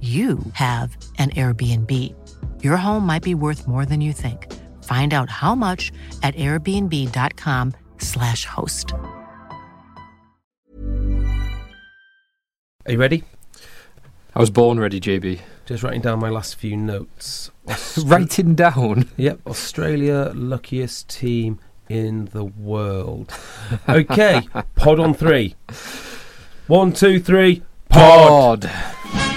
you have an Airbnb. Your home might be worth more than you think. Find out how much at airbnb.com/slash host. Are you ready? I was born ready, JB. Just writing down my last few notes. Austra- Writing down. Yep, Australia, luckiest team in the world. Okay, pod on three. One, two, three. Pod. Pod.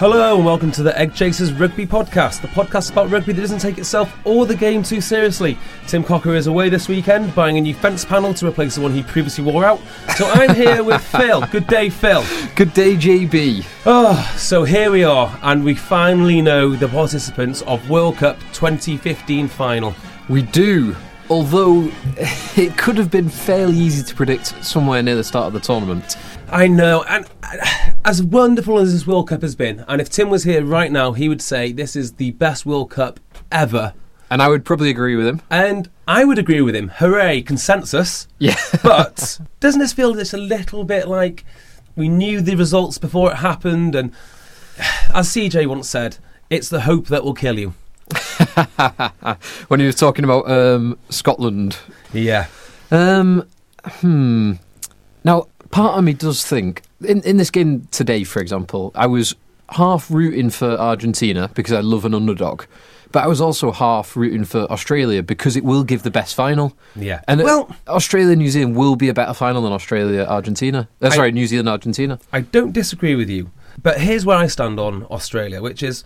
Hello and welcome to the Egg Chasers Rugby Podcast, the podcast about rugby that doesn't take itself or the game too seriously. Tim Cocker is away this weekend buying a new fence panel to replace the one he previously wore out. So I'm here with Phil. Good day, Phil. Good day, JB. Oh, so here we are, and we finally know the participants of World Cup 2015 final. We do. Although it could have been fairly easy to predict somewhere near the start of the tournament. I know, and uh, as wonderful as this World Cup has been, and if Tim was here right now, he would say this is the best World Cup ever. And I would probably agree with him. And I would agree with him. Hooray, consensus. Yeah. But doesn't this feel just a little bit like we knew the results before it happened? And as CJ once said, it's the hope that will kill you. when he was talking about um, Scotland. Yeah. Um, hmm. Now, part of me does think in in this game today, for example, I was half rooting for Argentina because I love an underdog, but I was also half rooting for Australia because it will give the best final. Yeah. And well, well, Australia New Zealand will be a better final than Australia Argentina. Uh, I- New Zealand Argentina. I don't disagree with you. But here's where I stand on Australia, which is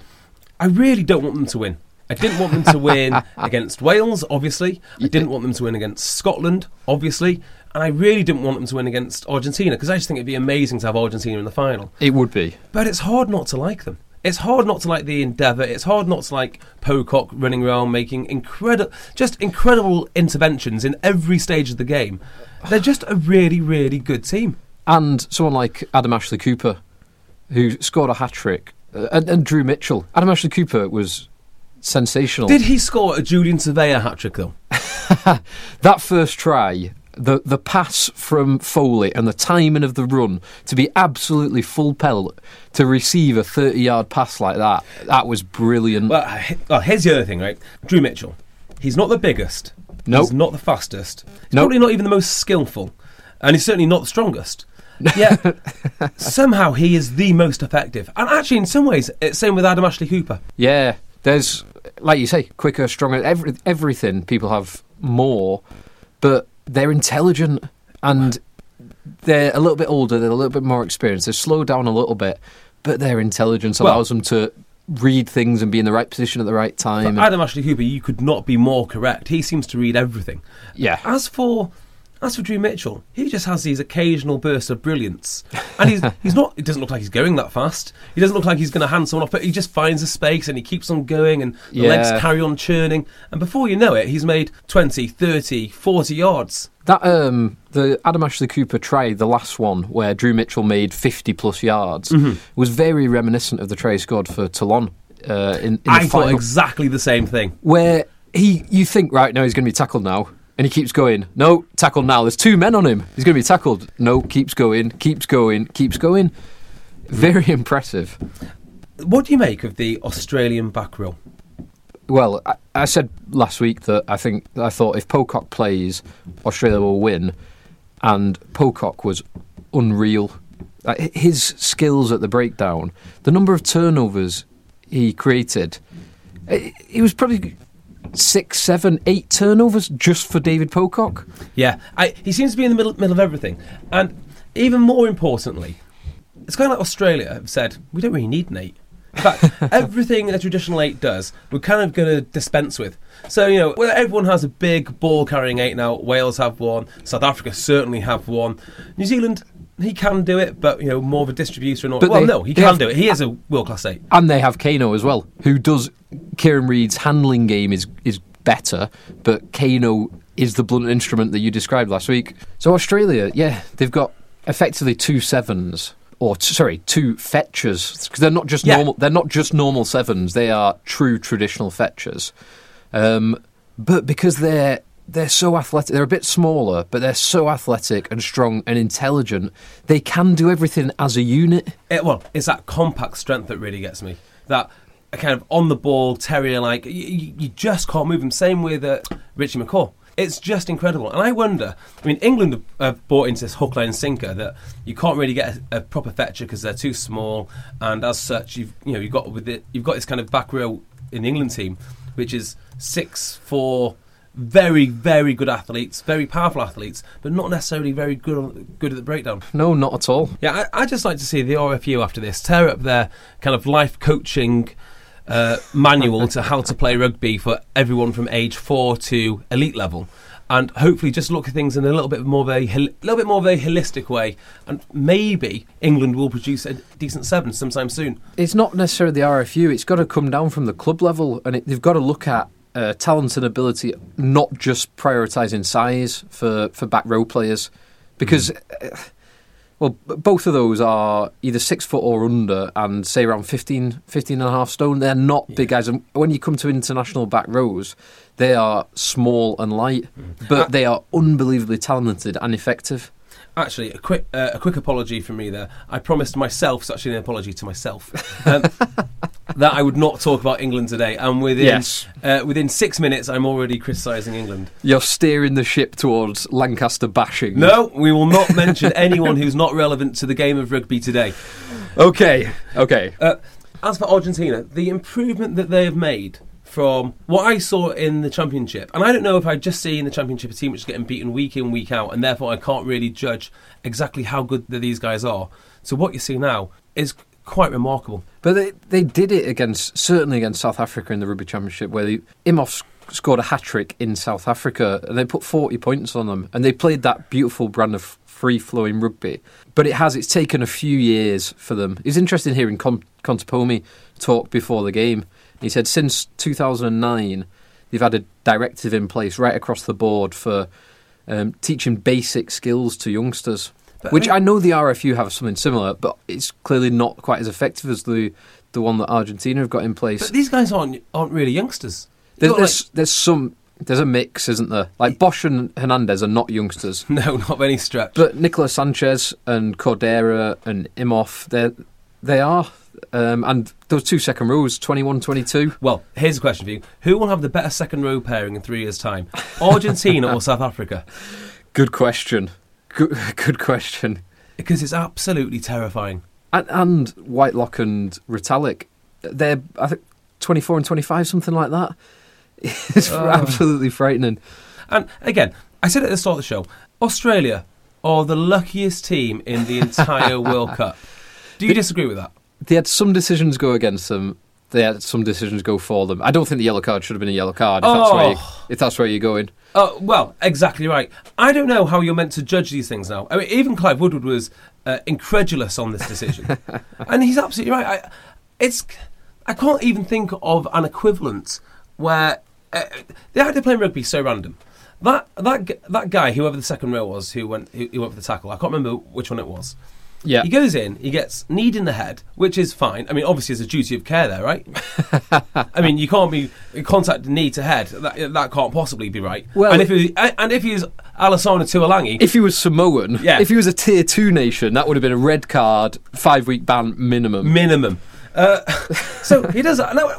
I really don't want them to win. I didn't want them to win against Wales, obviously. I didn't want them to win against Scotland, obviously. And I really didn't want them to win against Argentina because I just think it'd be amazing to have Argentina in the final. It would be. But it's hard not to like them. It's hard not to like the endeavour. It's hard not to like Pocock running around making incredible, just incredible interventions in every stage of the game. They're just a really, really good team. And someone like Adam Ashley Cooper, who scored a hat trick, uh, and, and Drew Mitchell. Adam Ashley Cooper was sensational. Did he score a Julian Savea hat trick though? that first try, the the pass from Foley and the timing of the run to be absolutely full pelt to receive a thirty yard pass like that, that was brilliant. Well, well, here's the other thing, right? Drew Mitchell. He's not the biggest. Nope. He's not the fastest. He's Nope. probably not even the most skillful. And he's certainly not the strongest. Yet, somehow he is the most effective. And actually, in some ways, it's same with Adam Ashley Cooper. yeah, there's like you say, quicker, stronger. Every, everything people have more, but they're intelligent and they're a little bit older. They're a little bit more experienced. They're slowed down a little bit, but their intelligence Well- allows them to read things and be in the right position at the right time. Adam Ashley Cooper, you could not be more correct. He seems to read everything. yeah, As for as for Drew Mitchell, he just has these occasional bursts of brilliance, and he's he's not. It doesn't look like he's going that fast. He doesn't look like he's going to hand someone off, but he just finds a space and he keeps on going, and the Yeah. legs carry on churning, and before you know it, he's made 20, 30, 40 yards. That um, the Adam Ashley Cooper try, the last one where Drew Mitchell made fifty plus yards, Mm-hmm. was very reminiscent of the try he scored for Toulon uh, in, in the I thought final, exactly the same thing. where he you think right now he's going to be tackled now, and he keeps going. No, tackled now. There's two men on him. He's going to be tackled. No, keeps going, keeps going, keeps going. Very impressive. What do you make of the Australian back row? Well, I, I said last week that I think I thought if Pocock plays, Australia will win, and Pocock was unreal. Uh, His skills at the breakdown, the number of turnovers he created, it, it was probably six, seven, eight turnovers just for David Pocock. Yeah, I, he seems to be in the middle, middle of everything. And even more importantly, it's kind of like Australia have said, we don't really need an eight. In fact, everything a traditional eight does, we're kind of going to dispense with. So, you know, everyone has a big ball carrying eight now. Wales have one. South Africa certainly have one. New Zealand, he can do it, but, you know, more of a distributor. And all. But well, they- no, he can have- do it. He is a world class eight. And they have Kaino as well, who does. Kieran Read's handling game is is better, but Kaino is the blunt instrument that you described last week. So Australia, yeah, they've got effectively two sevens, or t- sorry, two fetchers because they're not just Yeah. normal. They're not just normal sevens. They are true traditional fetchers. Um, but because they're they're so athletic, they're a bit smaller, but they're so athletic and strong and intelligent. They can do everything as a unit. It, well, it's that compact strength that really gets me. That kind of on the ball terrier like. You, you just can't move them. Same with uh, Richie McCaw. It's just incredible. And I wonder. I mean, England have, have bought into this hook, line, and sinker that you can't really get a, a proper fetcher because they're too small, and as such, you've you know you've got with it you've got this kind of back row in the England team, which is six four. Very, very good athletes, very powerful athletes, but not necessarily very good good at the breakdown. No, not at all. Yeah, I, I just like to see the RFU after this tear up their kind of life coaching uh, manual to how to play rugby for everyone from age four to elite level, and hopefully just look at things in a little bit more of a little bit more of a holistic way, and maybe England will produce a decent seven sometime soon. it's not necessarily the RFU. It's got to come down from the club level, and it, they've got to look at uh, talent and ability, not just prioritising size for, for back row players, because uh, well, both of those are either six foot or under, and say around 15, 15 and a half stone. They're not big guys, and when you come to international back rows, they are small and light, but they are unbelievably talented and effective. Actually, a quick uh, a quick apology from me there. I promised myself, such an apology to myself, um, that I would not talk about England today. And within Yes. uh, within six minutes, I'm already criticising England. You're steering the ship towards Lancaster bashing. No, we will not mention anyone who's not relevant to the game of rugby today. Okay. Okay. Uh, as for Argentina, the improvement that they have made from what I saw in the championship, and I don't know if I just see in the championship a team which is getting beaten week in, week out, and therefore I can't really judge exactly how good that these guys are. So what you see now is quite remarkable. But they they did it against certainly against South Africa in the rugby championship where they, Imhoff scored a hat trick in South Africa and they put forty points on them and they played that beautiful brand of free flowing rugby. But it has it's taken a few years for them. It's interesting hearing Con- Contepomi talk before the game. He said since two thousand and nine they've had a directive in place right across the board for um, teaching basic skills to youngsters. But Which I- I know the RFU have something similar, but it's clearly not quite as effective as the the one that Argentina have got in place. But these guys aren't aren't really youngsters. There's, You've there's, there's some there's a mix, isn't there? Like Bosch and Hernandez are not youngsters, no, not by any stretch. but Nicolas Sanchez and Cordero and Imhoff, they they are. Um, and those two second rows, 21, 22. well, here's a question for you: Who will have the better second row pairing in three years' time, Argentina or South Africa? Good question. Good, good question. Because it's absolutely terrifying. And, and Whitelock and Ritalik, they're I think 24 and 25, something like that. It's Oh. absolutely frightening. And again, I said at the start of the show, Australia are the luckiest team in the entire World Cup. Do you disagree with that? They had some decisions go against them. They had some decisions go for them. I don't think the yellow card should have been a yellow card if, that's, where you, Oh. if that's where you're going. Oh, well, exactly right. I don't know how you're meant to judge these things now. I mean, even Clive Woodward was uh, incredulous on this decision, and he's absolutely right. I, it's I can't even think of an equivalent where uh, the idea of playing rugby is so random. That that that guy, whoever the second row was, who went who, who went for the tackle, I can't remember which one it was. Yeah. He goes in, he gets kneed in the head, which is fine. I mean, obviously, there's a duty of care there, right? I mean, you can't be contact knee to head. That, that can't possibly be right. Well- and if he, and if he's Alesana Tuilagi, If he was Samoan, Yeah. if he was a tier two nation, that would have been a red card, five week ban minimum. minimum. Uh, so he does that. Now,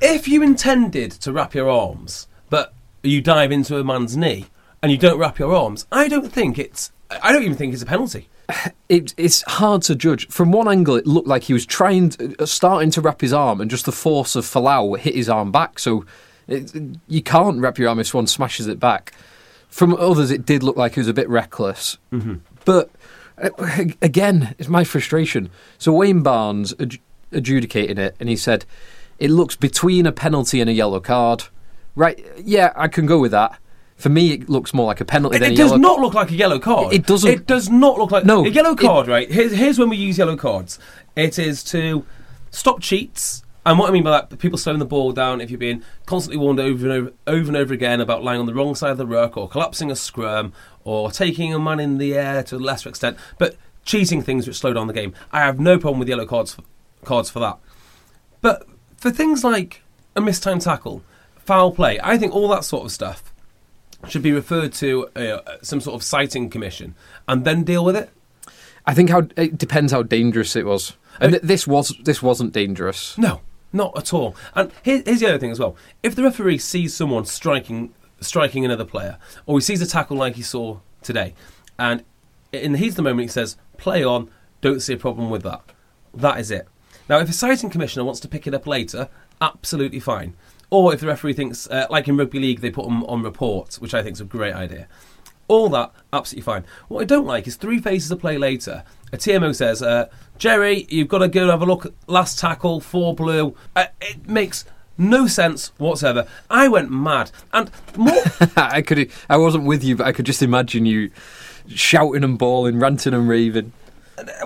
if you intended to wrap your arms, but you dive into a man's knee and you don't wrap your arms, I don't think it's. I don't even think it's a penalty. It, it's hard to judge. From one angle, it looked like he was trying, to, uh, starting to wrap his arm, and just the force of Folau hit his arm back. So it, you can't wrap your arm if someone smashes it back. From others, it did look like he was a bit reckless. Mm-hmm. But again, it's my frustration. So Wayne Barnes adj- adjudicated it, and he said it looks between a penalty and a yellow card. Right? Yeah, I can go with that. For me, it looks more like a penalty It, it does not look like a yellow card. It doesn't- It does not look like No, a yellow it- card. right? Here's, here's when we use yellow cards. It is to stop cheats. And what I mean by that, people slowing the ball down if you're being constantly warned over and over, over and over again about lying on the wrong side of the ruck or collapsing a scrum or taking a man in the air to a lesser extent, but cheating things which slow down the game. I have no problem with yellow cards for, cards for that. But for things like a mistimed tackle, foul play, I think all that sort of stuff should be referred to uh, some sort of citing commission and then deal with it. I think how it depends how dangerous it was. And th- this was this wasn't dangerous. No, not at all. And here, here's the other thing as well: if the referee sees someone striking striking another player, or he sees a tackle like he saw today, and in the heat of the moment he says, "Play on." Don't see a problem with that. That is it. Now, if a citing commissioner wants to pick it up later, absolutely fine. Or if the referee thinks, uh, like in rugby league, they put them on report, which I think is a great idea. All that, absolutely fine. What I don't like is three phases of play later. A TMO says, uh, Jerry, you've got to go and have a look at last tackle, four blue. Uh, it makes no sense whatsoever. I went mad. And more. I could I wasn't with you, but I could just imagine you shouting and bawling, ranting and raving.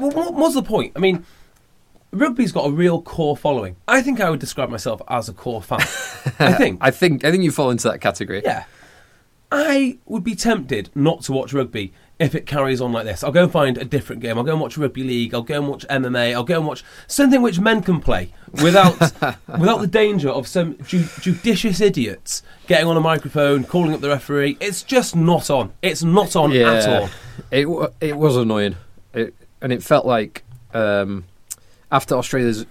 well, what what's the point? I mean, rugby's got a real core following. I think I would describe myself as a core fan. I think. I think I think you fall into that category. Yeah. I would be tempted not to watch rugby if it carries on like this. I'll go and find a different game. I'll go and watch rugby league. I'll go and watch MMA. I'll go and watch something which men can play without without the danger of some ju- judicious idiots getting on a microphone, calling up the referee. It's just not on. It's not on at all. It wa- it was annoying, it, and it felt like um, after Australia's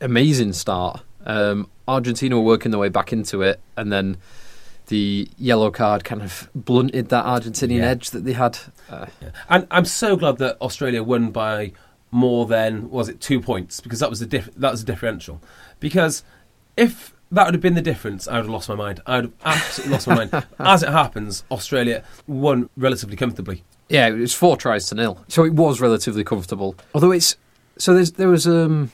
amazing start, um, Argentina were working their way back into it, and then the yellow card kind of blunted that Argentinian Yeah. edge that they had. Uh, And I'm so glad that Australia won by more than was it two points because that was the diff- that was a differential. Because if that would have been the difference, I would have lost my mind. I would have absolutely lost my mind. As it happens, Australia won relatively comfortably. yeah, it was four tries to nil, so it was relatively comfortable. Although it's so there was um,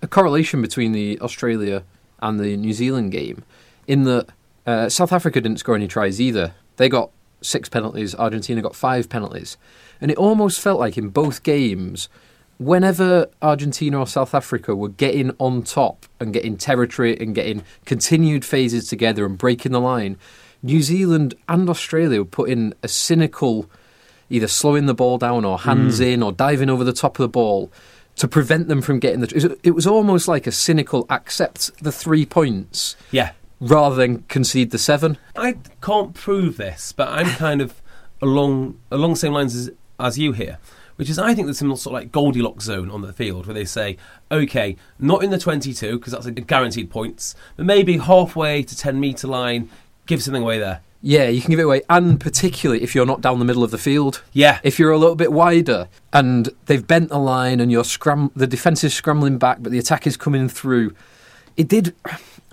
a correlation between the Australia and the New Zealand game in that uh, South Africa didn't score any tries either. They got six penalties. Argentina got five penalties, and it almost felt like in both games, whenever Argentina or South Africa were getting on top and getting territory and getting continued phases together and breaking the line, New Zealand and Australia were putting a cynical, either slowing the ball down or hands mm. in or diving over the top of the ball to prevent them from getting the. It was almost like a cynical accept the three points Yeah, rather than concede the seven. I can't prove this, but I'm kind of along along the same lines as, as you here, which is I think there's some sort of like Goldilocks zone on the field where they say, okay, not in the 22 because that's a guaranteed points, but maybe halfway to 10 metre line, give something away there. Yeah, you can give it away, and particularly if you're not down the middle of the field. Yeah, If you're a little bit wider and they've bent the line and you're scram- the defence is scrambling back, but the attack is coming through, it did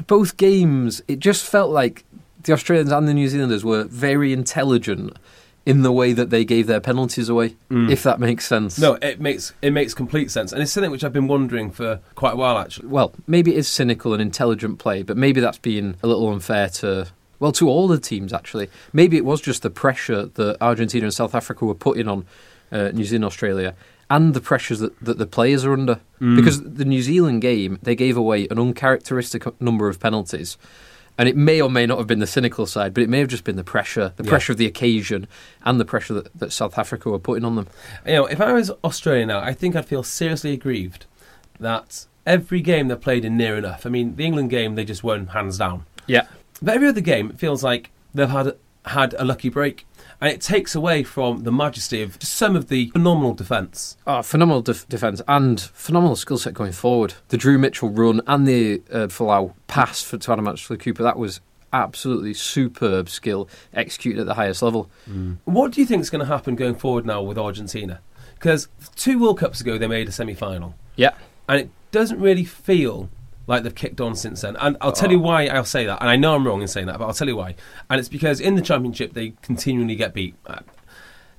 both games. It just felt like the Australians and the New Zealanders were very intelligent in the way that they gave their penalties away. Mm. If that makes sense. no, it makes it makes complete sense, and it's something which I've been wondering for quite a while actually. well, maybe it is cynical and intelligent play, but maybe that's being a little unfair to well to all the teams actually. Maybe it was just the pressure that Argentina and South Africa were putting on uh, New Zealand, Australia, and the pressures that, that the players are under. Because the New Zealand game, they gave away an uncharacteristic number of penalties. And it may or may not have been the cynical side, but it may have just been the pressure, the Yeah. pressure of the occasion, and the pressure that, that South Africa were putting on them. You know, if I was Australia now, I think I'd feel seriously aggrieved that every game they've played in near enough. I mean, the England game they just won hands down. Yeah. But every other game, it feels like they've had had a lucky break. And it takes away from the majesty of some of the phenomenal defence. Oh, phenomenal def- defence and phenomenal skill set going forward. The Drew Mitchell run and the uh, Folau pass for to Adam Cooper, that was absolutely superb skill executed at the highest level. What do you think is going to happen going forward now with Argentina? Because two World Cups ago they made a semi final. Yeah. and it doesn't really feel like they've kicked on since then. And I'll oh. tell you why I'll say that. And I know I'm wrong in saying that, but I'll tell you why. And it's because in the championship they continually get beat.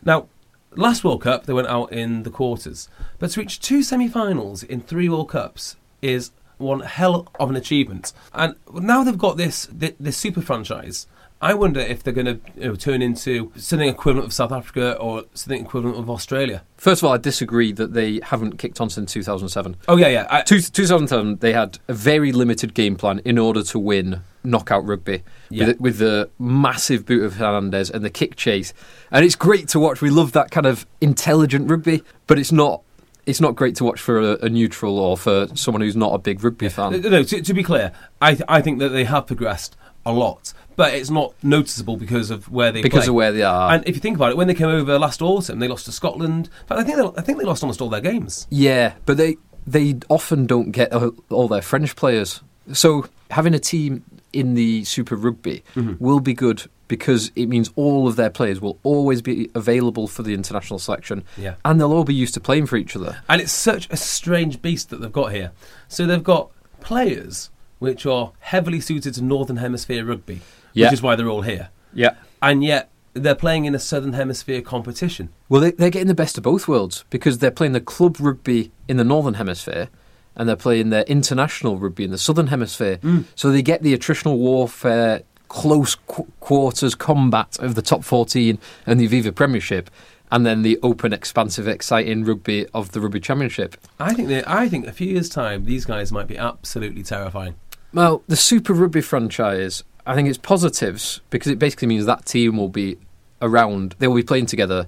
Now, last World Cup they went out in the quarters, but to reach two semi-finals in three World Cups is one hell of an achievement. And now they've got this this, this super franchise. I wonder if they're going to you know, turn into something equivalent of South Africa or something equivalent of Australia. First of all, I disagree that they haven't kicked on since 2007. Oh yeah, yeah. I, Two, 2007, they had a very limited game plan in order to win knockout rugby Yeah. with, with the massive boot of Hernandez and the kick chase. And it's great to watch. We love that kind of intelligent rugby, but it's not. It's not great to watch for a, a neutral or for someone who's not a big rugby fan. No, to, to be clear, I, th- I think that they have progressed a lot, but it's not noticeable because of where they Because play. of where they are. And if you think about it, when they came over last autumn, they lost to Scotland. But I think they, I think they lost almost all their games. Yeah, but they they often don't get all their French players. So having a team in the Super Rugby Mm-hmm. will be good because it means all of their players will always be available for the international selection, Yeah. and they'll all be used to playing for each other. And it's such a strange beast that they've got here. So they've got players which are heavily suited to Northern Hemisphere rugby, Yeah. which is why they're all here. Yeah. And yet they're playing in a Southern Hemisphere competition. Well, they, they're getting the best of both worlds because they're playing the club rugby in the northern hemisphere and they're playing their international rugby in the southern hemisphere. Mm. So they get the attritional warfare, close qu- quarters combat of the top 14 and the Aviva Premiership, and then the open, expansive, exciting rugby of the Rugby Championship. I think they, I think a few years' time, these guys might be absolutely terrifying. Well, the Super Rugby franchise, I think it's positives because it basically means that team will be around. They will be playing together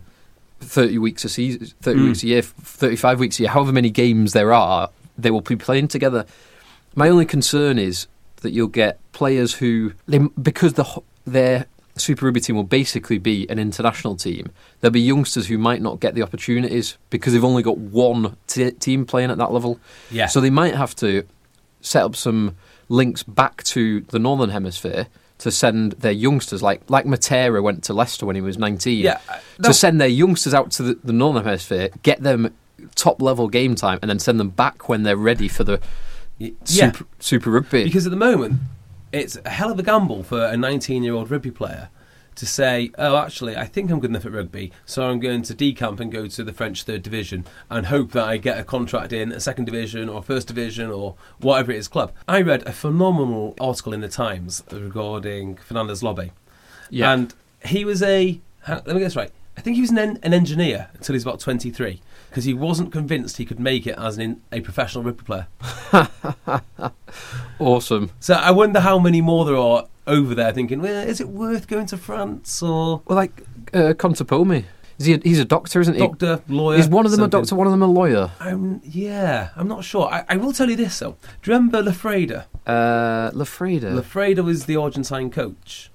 thirty weeks a season, thirty Mm. weeks a year, thirty-five weeks a year, however many games there are. They will be playing together. My only concern is that you'll get players who, they, because the their Super Rugby team will basically be an international team. There'll be youngsters who might not get the opportunities because they've only got one t- team playing at that level. Yeah. So they might have to set up some links back to the northern hemisphere to send their youngsters, like like Matera went to Leicester when he was nineteen. Yeah, uh, no- to send their youngsters out to the, the northern hemisphere, get them top level game time, and then send them back when they're ready for the yeah. super, super rugby. Because at the moment, it's a hell of a gamble for a 19 year old rugby player to say, oh, actually, I think I'm good enough at rugby, so I'm going to decamp and go to the French third division and hope that I get a contract in a second division or first division or whatever it is club. I read a phenomenal article in the Times regarding Fernandez Lobbe. yeah, And he was a, let me get this right, I think he was an, en- an engineer until he was about 23 because he wasn't convinced he could make it as an in- a professional rugby player. awesome. So I wonder how many more there are over there thinking, well, is it worth going to France or Well, like uh, Contepomi, is he? A, he's a doctor, isn't he? doctor, lawyer? Is one of them something. a doctor? One of them a lawyer? I'm, yeah, I'm not sure. I, I will tell you this though. Do you remember Loffreda? Uh, Loffreda. Loffreda was the Argentine coach.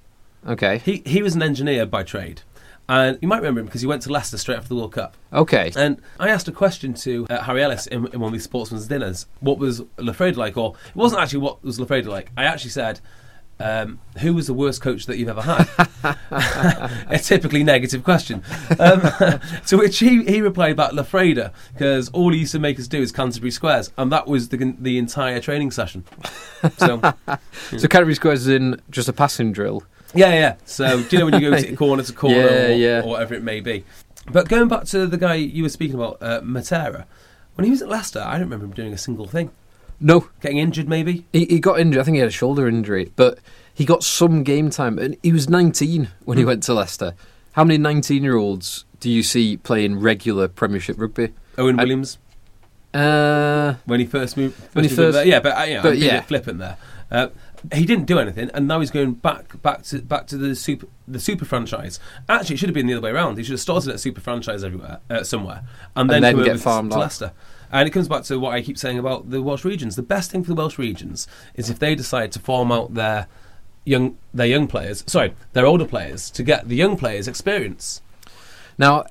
okay. He he was an engineer by trade. And you might remember him because he went to Leicester straight after the World Cup. Okay. And I asked a question to uh, Harry Ellis in, in one of these sportsman's dinners. What was Loffreda like? Or it wasn't actually what was Loffreda like. I actually said, um, "Who was the worst coach that you've ever had?" a typically negative question. Um, to which he, he replied about "Loffreda," because all he used to make us do is Canterbury Squares, and that was the the entire training session. So So Canterbury Squares is in just a passing drill. yeah, yeah. So do you know when you go to corner to corner Yeah, or, yeah. or whatever it may be? But going back to the guy you were speaking about, uh, Matera, when he was at Leicester, I don't remember him doing a single thing. No, Getting injured, maybe. He, he got injured. I think he had a shoulder injury, but he got some game time. And he was 19 when he Hmm. went to Leicester. How many 19 year olds do you see playing regular Premiership rugby? Owen I- Williams Uh, when he first moved. When he moved first- there. yeah, but uh, you know, but I'm yeah. bit flippant there. Uh, he didn't do anything, and now he's going back, back to back to the super, the super franchise. Actually, it should have been the other way around. He should have started at super franchise everywhere, uh, somewhere, and then, then come get to- farmed to. Leicester. And it comes back to what I keep saying about the Welsh regions. The best thing for the Welsh regions is if they decide to farm out their young their young players, sorry, their older players to get the young players experience. Now,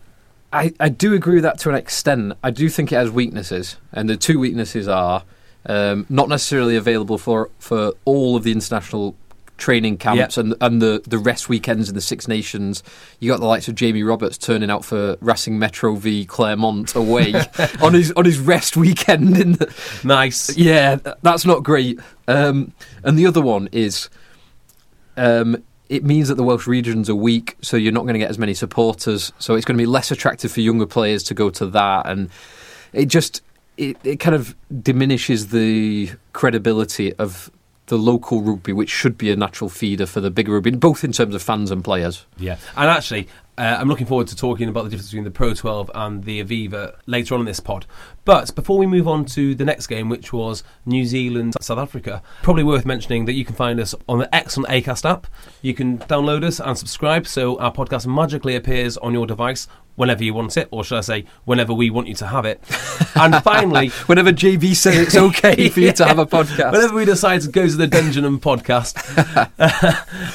I, I do agree with that to an extent. I do think it has weaknesses, and the two weaknesses are um, not necessarily available for, for all of the international training camps Yep. and and the, the rest weekends in the Six Nations. You got the likes of Jamie Roberts turning out for Racing Metro v Clermont away on his on his rest weekend in the, Nice. yeah, that's not great. Um, and the other one is, um, it means that the Welsh regions are weak, so you're not going to get as many supporters. So it's going to be less attractive for younger players to go to that, and it just it, it kind of diminishes the credibility of the local rugby, which should be a natural feeder for the bigger rugby, both in terms of fans and players. Yeah, and actually, uh, I'm looking forward to talking about the difference between the Pro 12 and the Aviva later on in this pod. But before we move on to the next game, which was New Zealand South Africa, probably worth mentioning that you can find us on the excellent Acast app. You can download us and subscribe, so our podcast magically appears on your device whenever you want it, or should I say, whenever we want you to have it. And finally. Whenever JB says it's okay for you to have a podcast, Whenever we decide to go to the Dungeon and podcast.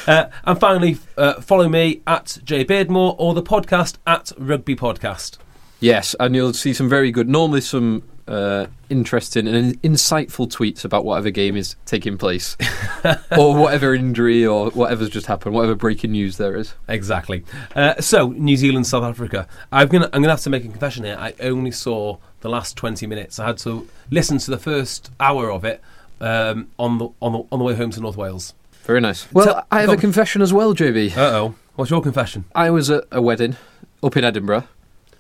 uh, and finally, uh, follow me at Jay Beardmore or the podcast at Rugby Podcast. Yes, and you'll see some very good, normally some uh, interesting and insightful tweets about whatever game is taking place, or whatever injury or whatever's just happened, whatever breaking news there is. Exactly. Uh, so, New Zealand, South Africa. I'm gonna, I'm gonna have to make a confession here. I only saw the last 20 minutes. I had to listen to the first hour of it um, on the on the on the way home to North Wales. Very nice. Well, Tell- I have a confession as well, JB. Uh oh. What's your confession? I was at a wedding up in Edinburgh.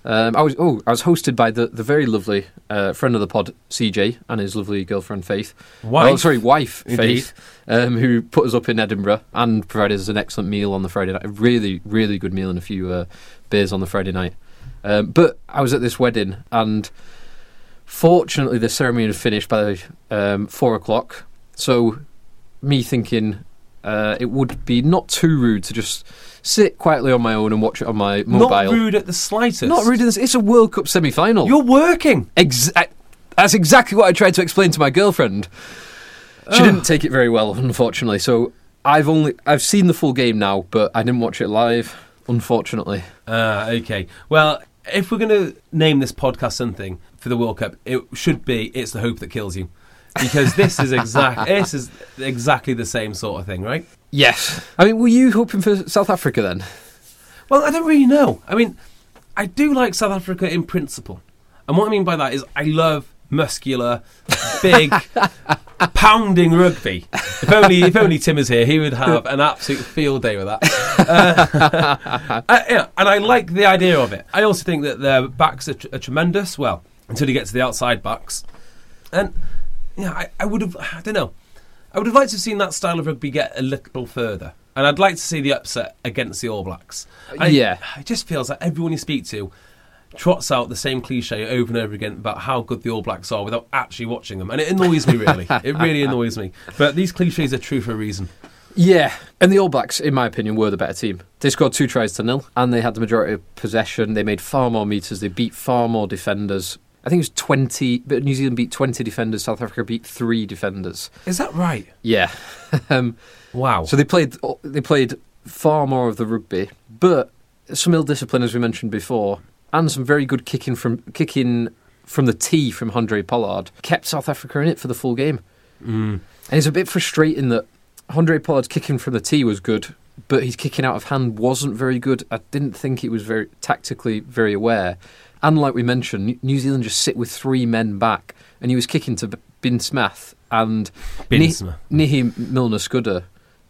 Um, I was oh, I was hosted by the, the very lovely uh, friend of the pod, CJ, and his lovely girlfriend Faith. Wife. Oh, sorry, wife. Faith, um, who put us up in Edinburgh and provided us an excellent meal on the Friday night. A really, really good meal and a few uh, beers on the Friday night. Um, but I was at this wedding, and fortunately, the ceremony had finished by um, four o'clock. So, me thinking uh, it would be not too rude to just sit quietly on my own and watch it on my mobile. Not rude at the slightest. Not rude. in this- It's a World Cup semi-final. You're working. Exa- that's exactly what I tried to explain to my girlfriend. She didn't take it very well, unfortunately. So I've only I've seen the full game now, but I didn't watch it live, unfortunately. Ah, okay. Well, if we're going to name this podcast something for the World Cup, it should be "It's the Hope That Kills You," because this is exact. this is exactly the same sort of thing, right? Yes. I mean, were you hoping for South Africa then? Well, I don't really know. I mean, I do like South Africa in principle, and what I mean by that is I love muscular, big, pounding rugby. If only if only Tim is here, he would have an absolute field day with that. Uh, uh, yeah, and I like the idea of it. I also think that their backs are, tr- are tremendous. Well, until you get to the outside backs, and yeah, I, I would have. I don't know. I would have liked to have seen that style of rugby get a little further, and I'd like to see the upset against the All Blacks. Uh, I- Yeah. it just feels like everyone you speak to trots out the same cliche over and over again about how good the All Blacks are without actually watching them, and it annoys me really. it really annoys me. But these cliches are true for a reason. Yeah, and the All Blacks, in my opinion, were the better team. They scored two tries to nil, and they had the majority of possession. They made far more meters. They beat far more defenders. I think it was twenty, but New Zealand beat twenty defenders. South Africa beat three defenders. Is that right? Yeah, um, Wow. so they played. They played far more of the rugby, but some ill discipline, as we mentioned before, and some very good kicking from kicking from the tee from Andre Pollard kept South Africa in it for the full game. Mm. And it's a bit frustrating that Andre Pollard's kicking from the tee was good, but his kicking out of hand wasn't very good. I didn't think he was very tactically very aware. And like we mentioned, New- Zealand just sit with three men back, and he was kicking to Ben Smith and Nehe Milner Skudder,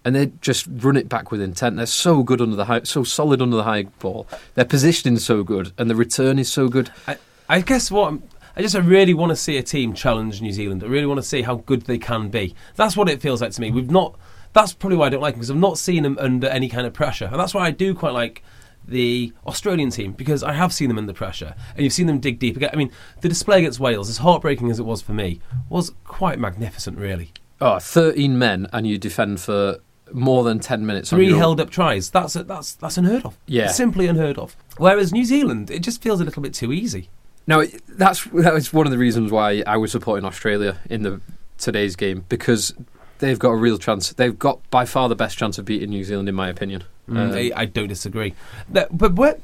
and they just run it back with intent. They're so good under the high, so solid under the high ball. Their positioning's so good, and the return is so good. I, I guess what I'm, I just I really want to see a team challenge New Zealand. I really want to see how good they can be. That's what it feels like to me. We've not. That's probably why I don't like them because I've not seen them under any kind of pressure, and that's why I do quite like the Australian team because I have seen them under pressure, and you've seen them dig deep again. I mean, the display against Wales, as heartbreaking as it was for me, was quite magnificent. Really, Oh, 13 men, and you defend for more than 10 minutes. on three held up tries. That's that's that's unheard of. Yeah. It's simply unheard of. Whereas New Zealand, it just feels a little bit too easy. Now that's that was one of the reasons why I was supporting Australia in the today's game because they've got a real chance. They've got by far the best chance of beating New Zealand, in my opinion. Um, I, I don't disagree. But, but where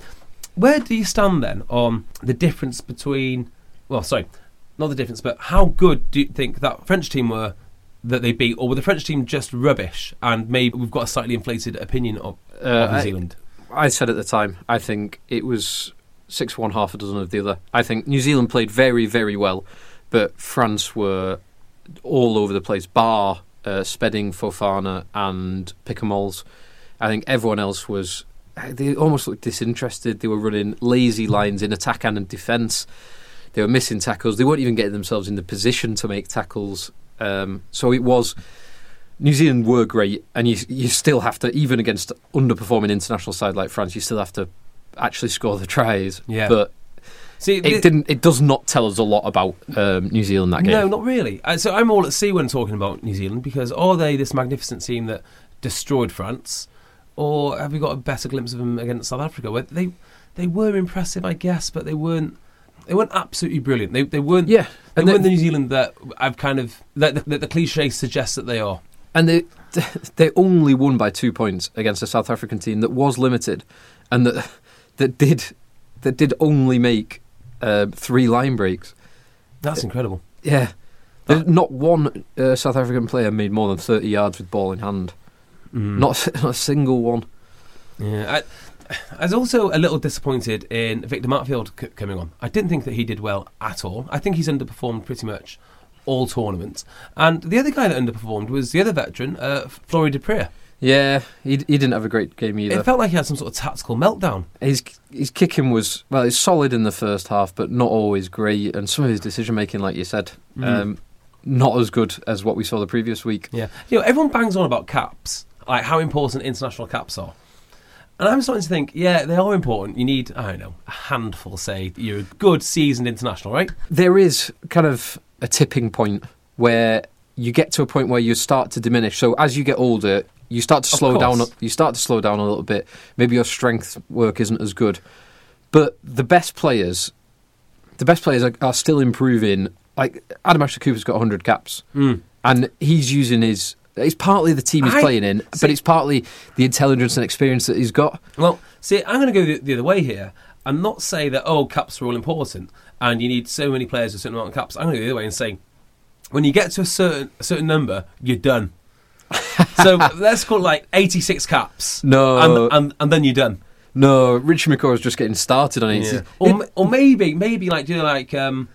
where do you stand then on the difference between? Well, sorry, not the difference, but how good do you think that French team were that they beat, or were the French team just rubbish? And maybe we've got a slightly inflated opinion of, Uh, of New I- Zealand. I said at the time, I think it was six one, half a dozen of the other. I think New Zealand played very, very well, but France were all over the place, bar uh, Spedding, Fofana, and Picamoles. I think everyone else was. They almost looked disinterested. They were running lazy lines in attack and in defence. They were missing tackles. They weren't even getting themselves in the position to make tackles. Um, so it was. New Zealand were great, and you you still have to, even against underperforming international side like France, you still have to actually score the tries. Yeah. But See, it didn't. It does not tell us a lot about um, New Zealand that game. No, not really. Uh, so I'm all at sea when talking about New Zealand because are they this magnificent team that destroyed France, or have we got a better glimpse of them against South Africa? Where they they were impressive, I guess, but they weren't. They weren't absolutely brilliant. They they weren't. Yeah, They and weren't the New Zealand that I've kind of that the, that the cliche suggests that they are. and they they only won by two points against a South African team that was limited, and that that did that did only make uh, three line breaks. That's incredible. Yeah, not one uh, South African player made more than thirty yards with ball in hand. Mm. Not, not a single one. Yeah, I, I was also a little disappointed in Victor Matfield c- coming on. I didn't think that he did well at all. I think he's underperformed pretty much all tournaments. And the other guy that underperformed was the other veteran, uh, Flory. Yeah, he, he didn't have a great game either. It felt like he had some sort of tactical meltdown. His his kicking was well, it's solid in the first half, but not always great. And some of his decision making, like you said, Mm. um, not as good as what we saw the previous week. Yeah, you know, everyone bangs on about caps, like how important international caps are. And I'm starting to think, yeah, they are important. You need, I don't know, a handful, say, you're a good seasoned international, right? There is kind of a tipping point where you get to a point where you start to diminish. So as you get older, you start to slow down. You start to slow down a little bit. Maybe your strength work isn't as good, but the best players, the best players are, are still improving. Like Adam Ashley Cooper's got 100 caps. Mm. and he's using his. It's partly the team he's I- playing in, see- but it's partly the intelligence and experience that he's got. Well, see, I'm going to go the, the other way here and not say that, oh, caps are all important and you need so many players with a certain amount of caps. I'm going to go the other way and say, when you get to a certain a certain number, you're done. so let's call it like 86 caps. No. And, and, and then you're done. No, Richie McCaw is just getting started on it. It's- Or, or maybe, maybe like, you know, like um,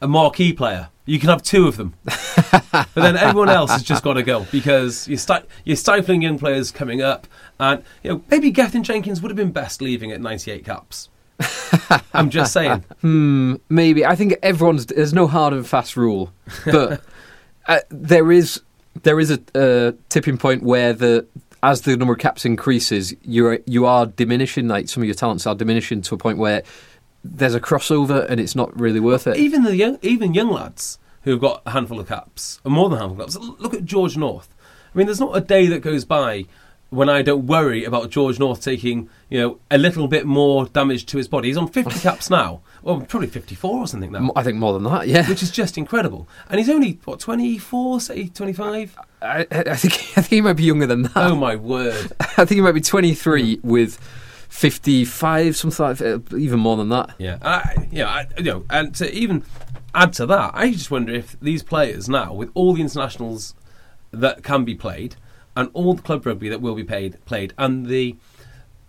a marquee player. You can have two of them. but then everyone else has just got to go because you're, sti- you're stifling young players coming up. And, you know, maybe Gethin Jenkins would have been best leaving at 98 caps. I'm just saying. Hmm, maybe. I think everyone's. There's no hard and fast rule, but uh, there is there is a uh, tipping point where the as the number of caps increases, you are you are diminishing. Like some of your talents are diminishing to a point where there's a crossover and it's not really worth it. Even the young, even young lads who've got a handful of caps, or more than a handful of caps. Look at George North. I mean, there's not a day that goes by when I don't worry about George North taking, you know, a little bit more damage to his body. He's on 50 caps now. Well, probably 54 or something now. I think more than that. Yeah, which is just incredible. And he's only what 24, say 25. I, I I think I think he might be younger than that. Oh my word! I think he might be 23 hmm. with 55, something like uh, even more than that. Yeah, I, know, I, you know, and to even add to that, I just wonder if these players now, with all the internationals that can be played, and all the club rugby that will be paid, played, and the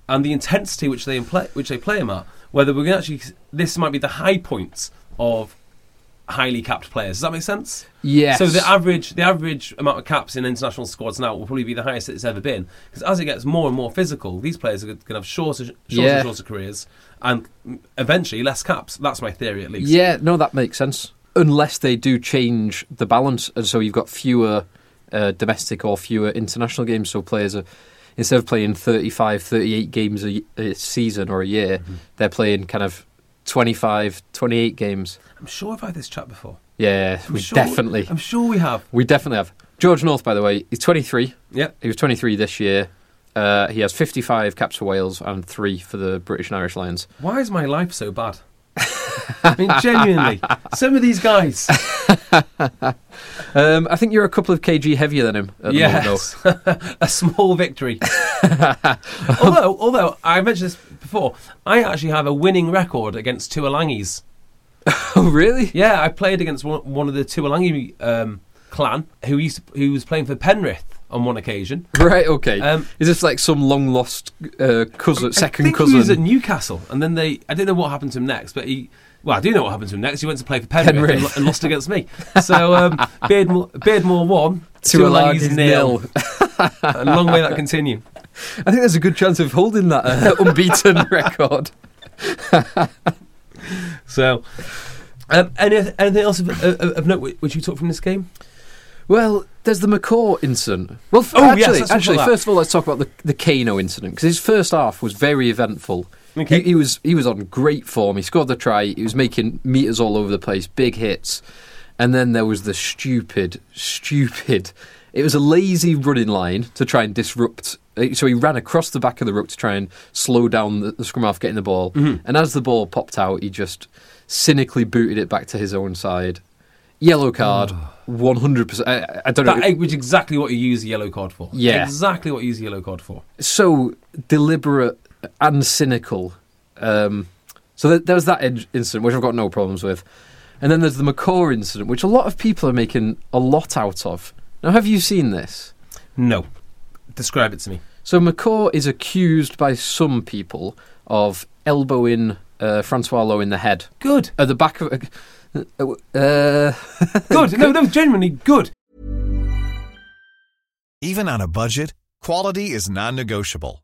and the intensity which they play, which they play them at, whether we're going to actually, this might be the high points of highly capped players. Does that make sense? Yes. So the average the average amount of caps in international squads now will probably be the highest it's ever been because as it gets more and more physical, these players are going to have shorter, shorter, Yeah. shorter careers and eventually less caps. That's my theory, at least. Yeah, no, that makes sense. Unless they do change the balance, and so you've got fewer uh, domestic or fewer international games, so players are instead of playing 35, 38 games a season or a year, Mm-hmm. they're playing kind of 25, 28 games. I'm sure I've had this chat before. Yeah, I'm we sure- definitely, I'm sure we have. we definitely have. George North, by the way, he's 23. Yeah. He was 23 this year. Uh, he has 55 caps for Wales and three for the British and Irish Lions. Why is my life so bad? I mean, genuinely, some of these guys. Um, I think you're a couple of kg heavier than him. At the moment. Yes, a small victory. although, although I mentioned this before, I actually have a winning record against Tuilagis. Oh, really? Yeah, I played against one, one of the Tuilagi um, clan who used to, who was playing for Penrith on one occasion. Right. Okay. Um, Is this like some long lost uh, cousin, I second think cousin? He was at Newcastle, and then they. I don't know what happened to him next, but he. Well, I do know what happened to him next. He went to play for Penrith, Penrith. And, and lost against me. So um, Beardmore, Beardmore won, Tuilagis Tuilagis nil. and long may that continue. I think there's a good chance of holding that uh, unbeaten record. So, um, any, anything else of, of, of note which you took from this game? Well, there's the McCaw incident. Well, f- Oh, yes, actually, let's actually, first of all, let's talk about the the Kaino incident because his first half was very eventful. Okay. He, he was he was on great form. He scored the try. He was making meters all over the place, big hits, and then there was the stupid, stupid. It was a lazy running line to try and disrupt. uh, So he ran across the back of the ruck to try and slow down the, the scrum half getting the ball. Mm-hmm. And as the ball popped out, he just cynically booted it back to his own side. Yellow card, one hundred percent. I don't know. That was exactly what you use the yellow card for. Yeah. Exactly what you use the yellow card for. so deliberate and cynical. Um, so th- there was that in- incident, which I've got no problems with. And then there's the McCaw incident, which a lot of people are making a lot out of. Now, have you seen this? No. Describe it to me. So McCaw is accused by some people of elbowing uh, Francois Louw in the head Good. at the back of. Uh, uh, Good. no, no, genuinely good. Even on a budget, quality is non-negotiable.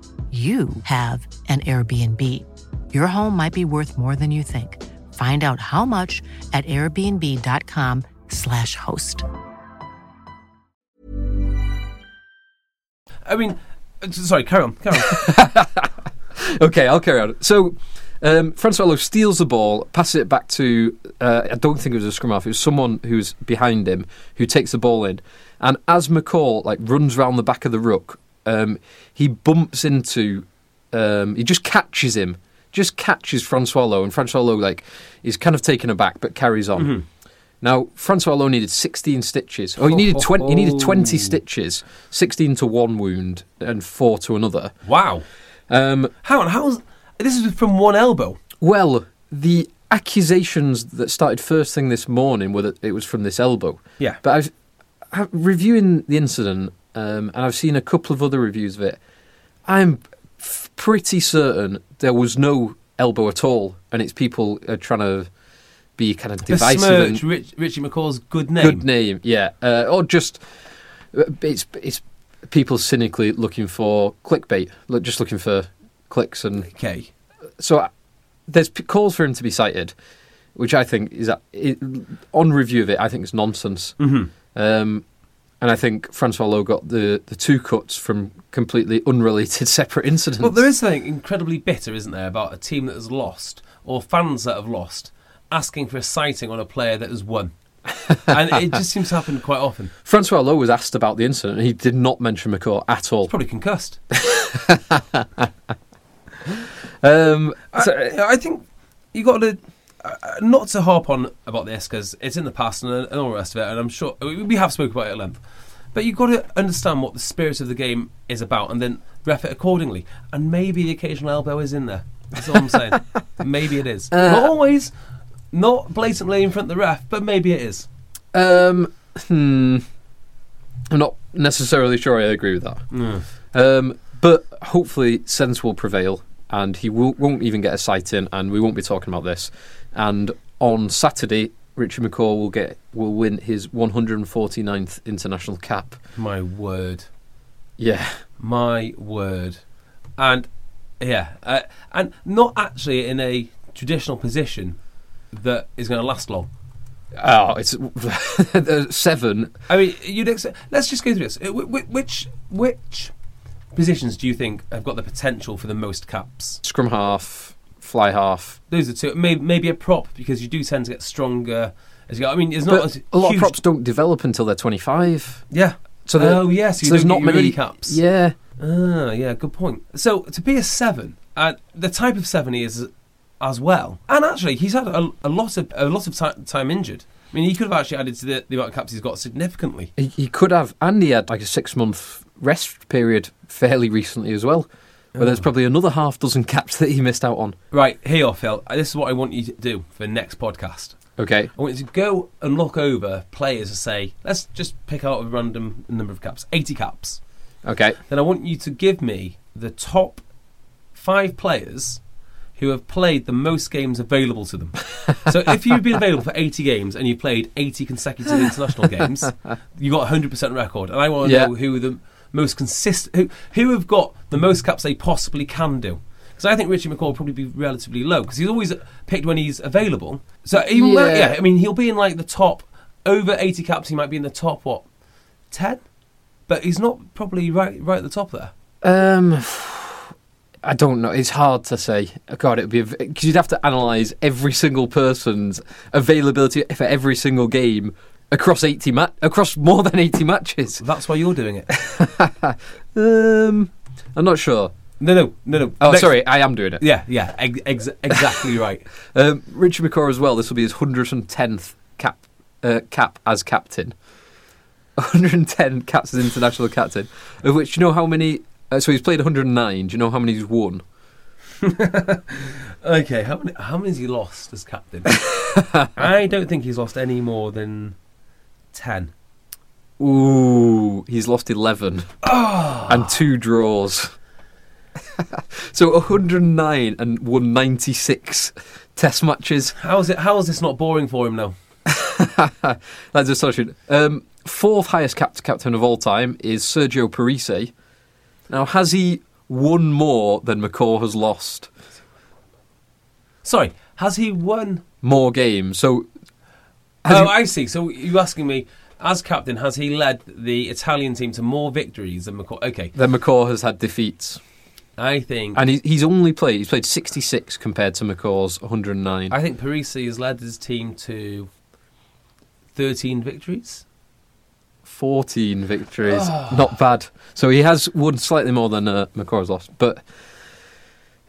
you have an Airbnb. Your home might be worth more than you think. Find out how much at airbnb.com/slash host. I mean, sorry, carry on. Carry on. okay, I'll carry on. So, um, Francois Louw steals the ball, passes it back to. Uh, I don't think it was a scrum half. It was someone who's behind him who takes the ball in, and as McCaw like runs round the back of the ruck, um, he bumps into. Um, he just catches him, just catches Francois Louw, and Francois Louw like is kind of taken aback but carries on. Now, Francois Louw needed 16 stitches. Oh, he needed 20, he needed 20 stitches, 16 to one wound and 4 to another. wow. Um, Hang on, how's. This is from one elbow. well, the accusations that started first thing this morning were that it was from this elbow. Yeah. But I've, i reviewing the incident, um, and I've seen a couple of other reviews of it. I'm f- pretty certain there was no elbow at all, and it's people are trying to be kind of divisive and Besmirch Rich, Richie McCaw's good name. good name, yeah, uh, or just uh, it's it's people cynically looking for clickbait, look, just looking for clicks and Okay. so uh, there's p- calls for him to be cited, which I think is that it, on review of it, I think it's nonsense. hmm Um, and I think Francois Louw got the, the two cuts from completely unrelated separate incidents. Well, there is something incredibly bitter, isn't there, about a team that has lost or fans that have lost asking for a sighting on a player that has won. and it just seems to happen quite often. Francois Louw was asked about the incident, and he did not mention McCaw at all. Probably concussed. Um, so- I, I think you've got to uh, not to harp on about this because it's in the past and, and all the rest of it, and I'm sure we we have spoken about it at length. But you've got to understand what the spirit of the game is about, and then ref it accordingly. And maybe the occasional elbow is in there. That's all I'm saying. maybe it is. not always, not blatantly in front of the ref, but maybe it is. Um, hmm, I'm not necessarily sure I agree with that. Mm. Um, but hopefully, sense will prevail, and he will, won't even get a sight in, and we won't be talking about this. And on Saturday, Richie McCaw will get will win his 149th international cap. My word. Yeah, My word. And yeah, uh, and not actually in a traditional position that is going to last long. oh, it's seven. I mean, you'd accept, let's just go through this. Wh- wh- Which which positions do you think have got the potential for the most caps? Scrum half, fly half. Those are two. Maybe, maybe a prop because you do tend to get stronger as you go. I mean, it's not as a lot huge- of props don't develop until they're 25. Yeah. So oh yes, you so there's not many caps. Yeah, Ah, yeah, good point. So to be a seven, uh, the type of seven he is as well, and actually he's had a, a lot of a lot of ti- time injured. I mean, he could have actually added to the, the amount of caps he's got significantly. he, he could have, and he had like a six month rest period fairly recently as well. Where there's Oh. probably another half dozen caps that he missed out on. Right, here, Phil. This is what I want you to do for the next podcast. Okay. I want you to go and look over players and say, let's just pick out a random number of caps, 80 caps. Okay. Then I want you to give me the top five players who have played the most games available to them. so if you've been available for 80 games and you've played 80 consecutive international games, you got a 100% record. And I want to Yeah. know who the most consistent, who, who have got the most caps they possibly can do. Because I think Richie McCaw will probably be relatively low because he's always picked when he's available. So even Yeah. yeah, I mean he'll be in like the top over 80 caps. He might be in the top what 10, but he's not probably right right at the top there. Um, I don't know. It's hard to say. God, it would be because you'd have to analyze every single person's availability for every single game across eighty ma- across more than eighty matches. That's why you're doing it. Um, I'm not sure. No, no, no, no. Oh, Next- sorry, I am doing it. Yeah, yeah, ex- ex- exactly right. Um, Richard McCaw as well. This will be his hundred and tenth cap uh, cap as captain. 110 caps as international captain, of which you know how many? Uh, so he's played 109. Do you know how many he's won? Okay, how many? How many has he lost as captain? I don't think he's lost any more than ten. Ooh, he's lost 11 and two draws. so 109 and won 96 test matches. How is it? How is this not boring for him now? That's astonishing. Um, fourth highest cap- captain of all time is Sergio Parisse. Now, has he won more than McCaw has lost? Sorry, has he won? More games. So, oh, he- I see. So you're asking me, as captain, has he led the Italian team to more victories than McCaw? Okay, then McCaw has had defeats. I think. And he, he's only played, he's played 66 compared to McCaw's 109. I think Parisse has led his team to thirteen victories. 14 victories. Not bad. So he has won slightly more than uh, has lost, but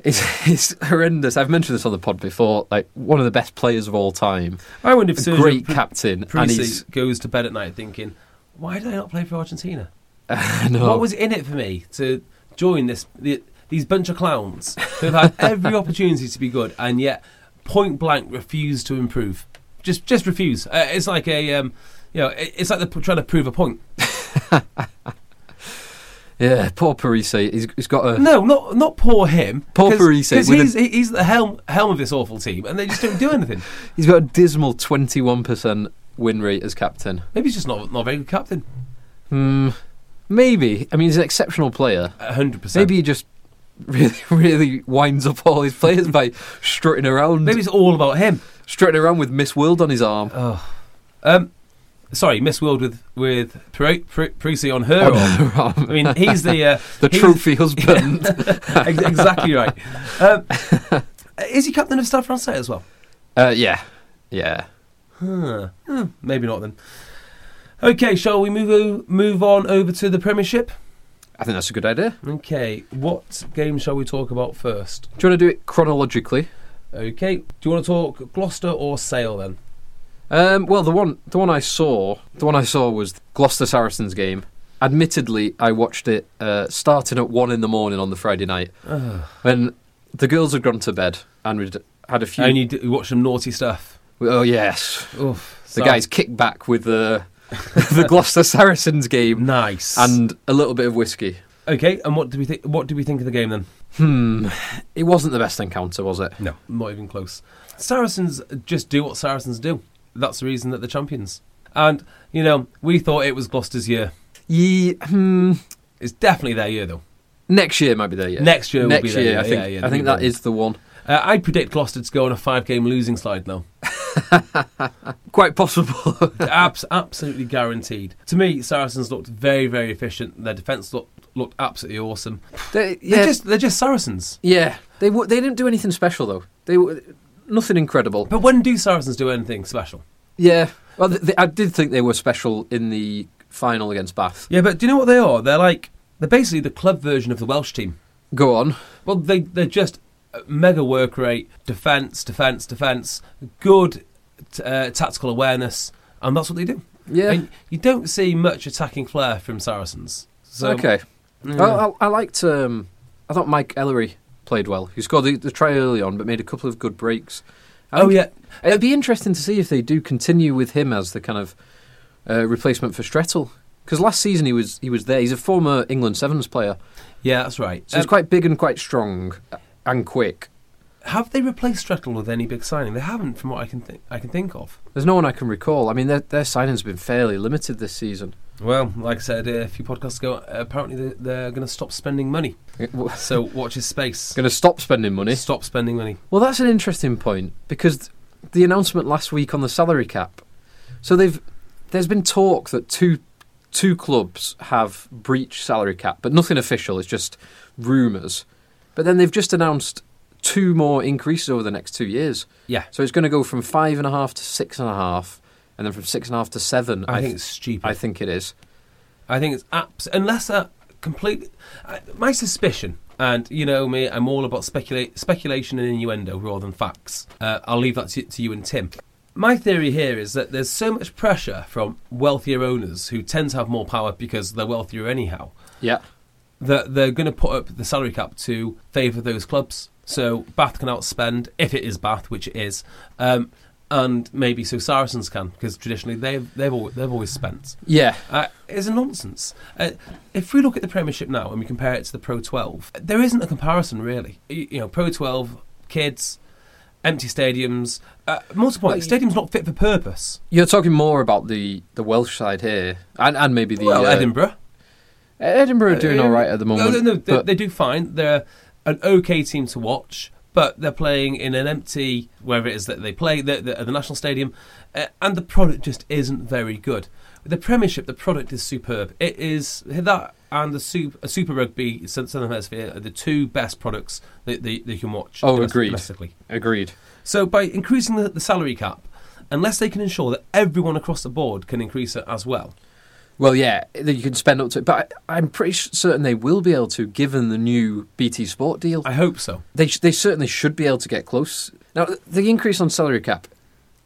it's, it's horrendous. I've mentioned this on the pod before. Like one of the best players of all time, I wonder if a Sergio great Par- captain, and Parisse he's goes to bed at night thinking, "Why did I not play for Argentina? no. What was in it for me to join this the, these bunch of clowns who have had every opportunity to be good and yet point blank refuse to improve? Just just refuse. Uh, it's like a um, you know, it- it's like they're p- trying to prove a point. Yeah, poor Parisse. He's, he's got a No, not not poor him. Poor Parisse 'cause with he's, he- he's the helm helm of this awful team, and they just don't do anything. he's got a dismal 21% win rate as captain. Maybe he's just not not a very good captain. Hmm. Maybe. I mean, he's an exceptional player. hundred percent. Maybe he just really, really winds up all his players by strutting around, maybe it's all about him. strutting around with Miss World on his arm. Oh, um, sorry, Miss World with with Par- on her. On arm. I mean, he's the uh, the he's- trophy husband. Ex- exactly right. Um, is he captain of Stade Francais as well? uh, yeah, yeah. Huh. Hmm, maybe not then. Okay, shall we move move on over to the Premiership? I think that's a good idea. Okay, what game shall we talk about first? Do you want to do it chronologically? Okay, do you want to talk Gloucester or Sale then? Um, well, the one, the one I saw, the one I saw was Gloucester Saracens game. Admittedly, I watched it uh, starting at one in the morning on the Friday night when the girls had gone to bed and we'd had a few. And you, d- you watch some naughty stuff. oh yes, Oof. The guys kick back with the the Gloucester Saracens game nice. and a little bit of whiskey. okay, and what do we think? What do we think of the game then? Hmm. It wasn't the best encounter, was it? No, not even close. Saracens just do what Saracens do. That's the reason that they're champions. And you know, we thought it was Gloucester's year. Ye, hmm. It's definitely their year though. Next year might be there. year. Next year will Next be their year. year, I think. yeah, yeah, I think be that there. is the one. Uh, I predict Gloucester to go on a five-game losing slide though. Quite possible. Abs- absolutely guaranteed. To me, Saracens looked very, very efficient. Their defence looked looked absolutely awesome. they, They're yeah. just they're just Saracens. yeah. They w- they didn't do anything special though. They were nothing incredible. But when do Saracens do anything special? Yeah. Well, th th I did think they were special in the final against Bath. Yeah, but do you know what they are? They're like they're basically the club version of the Welsh team. Go on. Well, they they're just mega work rate, defence, defence, defence, good t- uh, tactical awareness, and that's what they do. Yeah. And you don't see much attacking flair from Saracens. So, okay. yeah. Well, I, I liked. Um, I thought Mike Ellery played well. He scored the, the try early on, but made a couple of good breaks. I oh yeah, It'd be interesting to see if they do continue with him as the kind of uh, replacement for Strettle. Because last season he was he was there. He's a former England Sevens player, yeah, that's right. so he's Um, quite big and quite strong and quick. have they replaced Strettle with any big signing? They haven't, from what I can think. I can think of. There's no one I can recall. I mean, their their signings have been fairly limited this season. Well, like I said a few podcasts ago, apparently they're, they're going to stop spending money. So watch his space. Going to stop spending money. Stop spending money. Well, that's an interesting point because the announcement last week on the salary cap. So they've there's been talk that two two clubs have breached salary cap, but nothing official. It's just rumours. But then they've just announced two more increases over the next two years. Yeah, So it's going to go from five and a half to six and a half, and then from six and a half to seven. I, think th- it's stupid. I think it is. I think it's abs- unless a complete. Uh, my suspicion, and you know me, I'm all about speculate speculation and innuendo rather than facts. Uh, I'll leave that to, to you and Tim. My theory here is that there's so much pressure from wealthier owners who tend to have more power because they're wealthier anyhow. Yeah. That they're going to put up the salary cap to favour those clubs. So Bath can outspend if it is Bath, which it is, um, and maybe so Saracens can because traditionally they've they've always, they've always spent. Yeah. Uh, it's a nonsense. Uh, if we look at the Premiership now and we compare it to the Pro 12, there isn't a comparison really. You, you know, Pro 12, kids, empty stadiums. Uh, most Well, important, stadium's not fit for purpose. You're talking more about the, the Welsh side here, and, and maybe the well, uh, Edinburgh. Edinburgh are doing Uh, all right at the moment. no, no, they, they do fine. They're an okay team to watch, but they're playing in an empty, wherever it is that they play, the, the, at the National Stadium, uh, and the product just isn't very good. The Premiership, the product is superb. It is that and the super, Super Rugby Southern Hemisphere are the two best products that, that, that you can watch. Oh, domestic- agreed. Domestically. Agreed. So by increasing the, the salary cap, unless they can ensure that everyone across the board can increase it as well, Well, yeah, you can spend up to, it, but I, I'm pretty certain they will be able to, given the new BT Sport deal. I hope so. They sh- they certainly should be able to get close. Now, the increase on salary cap,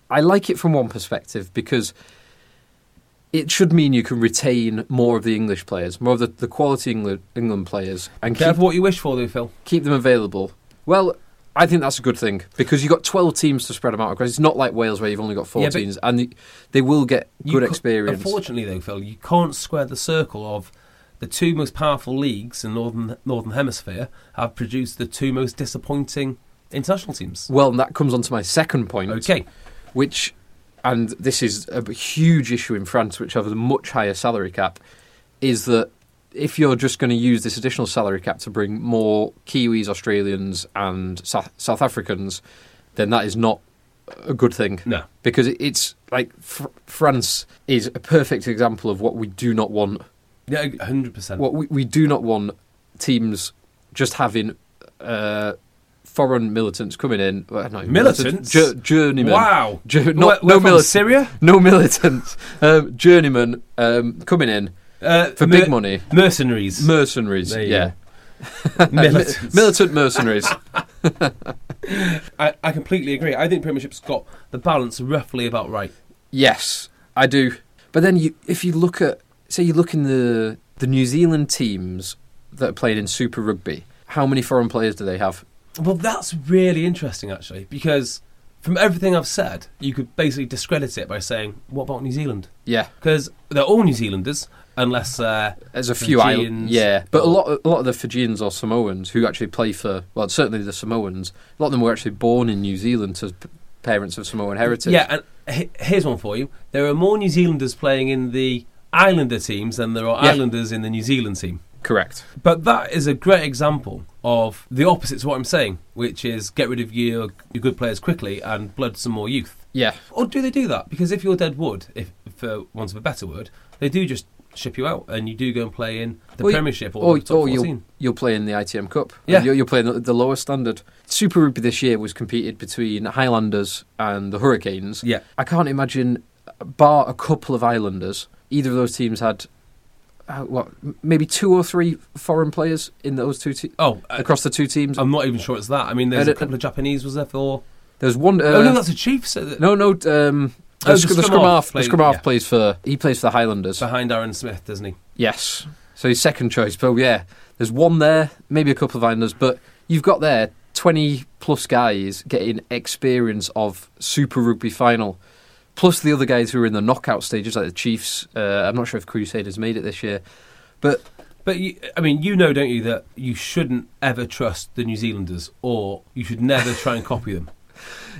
I like it from one perspective because it should mean you can retain more of the English players, more of the, the quality England, England players, and keep, what you wish for, though, Phil. keep them available. Well, I think that's a good thing because you've got 12 teams to spread them out across. It's not like Wales where you've only got four Yeah, teams, and the, they will get good experience. Unfortunately, though, Phil, you can't square the circle of the two most powerful leagues in northern northern hemisphere have produced the two most disappointing international teams. Well, and that comes on to my second point. Okay, which, and this is a huge issue in France, which has a much higher salary cap, is that if you're just going to use this additional salary cap to bring more Kiwis, Australians, and South, South Africans, then that is not a good thing. no, Because it's like fr- France is a perfect example of what we do not want. yeah, hundred percent. What we, we do not want teams just having uh, foreign militants coming in. Well, even Militants? jour- journeymen. Wow, Where- not, where no from, militants. Syria no militants, um, journeymen um, coming in uh, for mer- big money, mercenaries, mercenaries. There yeah, militants. militant mercenaries. I, I completely agree. I think Premiership's got the balance roughly about right. yes, I do. But then, you, if you look at, say, you look in the the New Zealand teams that are playing in Super Rugby, how many foreign players do they have? Well, that's really interesting, actually, because from everything I've said, you could basically discredit it by saying, "What about New Zealand?" Yeah, Because they're all New Zealanders, unless uh, there's a few islands. Yeah, but a lot, a lot of the Fijians or Samoans who actually play for, well, certainly the Samoans. A lot of them were actually born in New Zealand to p- parents of Samoan heritage. Yeah, and he- here's one for you: there are more New Zealanders playing in the Islander teams than there are Yeah. Islanders in the New Zealand team. correct. But that is a great example of the opposite to what I'm saying, which is get rid of your, your good players quickly and blood some more youth. Yeah, Or do they do that? Because if you're dead wood, if for want of a better word, they do just ship you out and you do go and play in the Well, Premiership or, or, the top or you'll, 14. you'll play in the ITM Cup. Yeah. You're, playing the, the lower standard. Super Rugby this year was competed between Highlanders and the Hurricanes. Yeah. I can't imagine, bar a couple of Islanders, either of those teams had, uh, what, maybe two or three foreign players in those two te- Oh, uh, across the two teams. I'm not even sure it's that. I mean, there's And a couple of Japanese, was there for? There's one. Uh, oh no, that's a Chiefs uh, no, no. Um, Oh, the, the sc- the scrum half. The scrum half yeah. plays for. He plays for the Highlanders. behind Aaron Smith, doesn't he? Yes. So he's second choice. But yeah, there's one there, maybe a couple of Islanders, but you've got there 20 plus guys getting experience of Super Rugby final. Plus the other guys who are in the knockout stages, like the Chiefs. Uh, I'm not sure if Crusaders made it this year, but But you, I mean, you know, don't you, that you shouldn't ever trust the New Zealanders, or you should never try and copy them.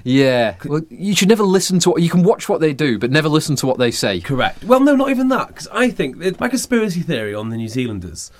Yeah, well, you should never listen to what you can watch what they do, but never listen to what they say. Correct. Well, no, not even that, because I think that my conspiracy theory on the New Zealanders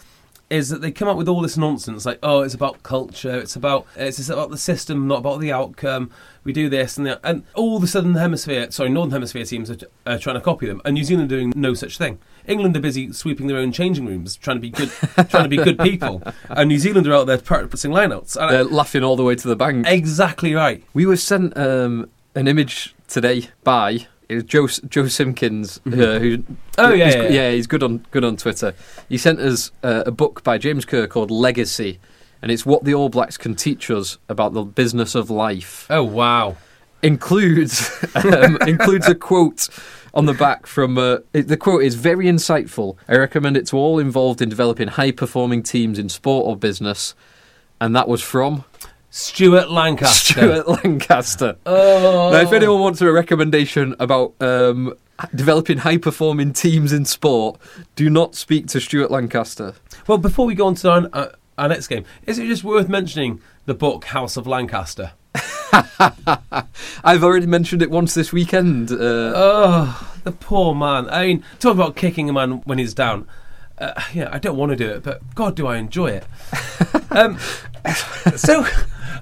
is that they come up with all this nonsense, like, oh, it's about culture, it's about it's about the system, not about the outcome. We do this and that, and all the southern hemisphere, sorry, northern hemisphere teams are uh, trying to copy them, and New Zealand are doing no such thing. England are busy sweeping their own changing rooms, trying to be good, trying to be good people, and New Zealand are out there practicing lineouts. And They're laughing all the way to the bank. exactly right. We were sent um, an image today by Joe Joe Simpkins, uh, who Oh, yeah, he's, yeah, yeah. he's good on good on Twitter. He sent us uh, a book by James Kerr called Legacy, and it's what the All Blacks can teach us about the business of life. Oh wow. Includes um, includes a quote on the back from uh, it, the quote is very insightful. I recommend it to all involved in developing high performing teams in sport or business, and that was from Stuart Lancaster. Stuart Lancaster. Oh. Now, if anyone wants a recommendation about um, developing high performing teams in sport, do not speak to Stuart Lancaster. Well, before we go on to our, uh, our next game, is it just worth mentioning the book House of Lancaster? I've already mentioned it once this weekend. Uh, Oh, the poor man. I mean, talk about kicking a man when he's down. Uh, yeah, I don't want to do it, but God, do I enjoy it. um, so,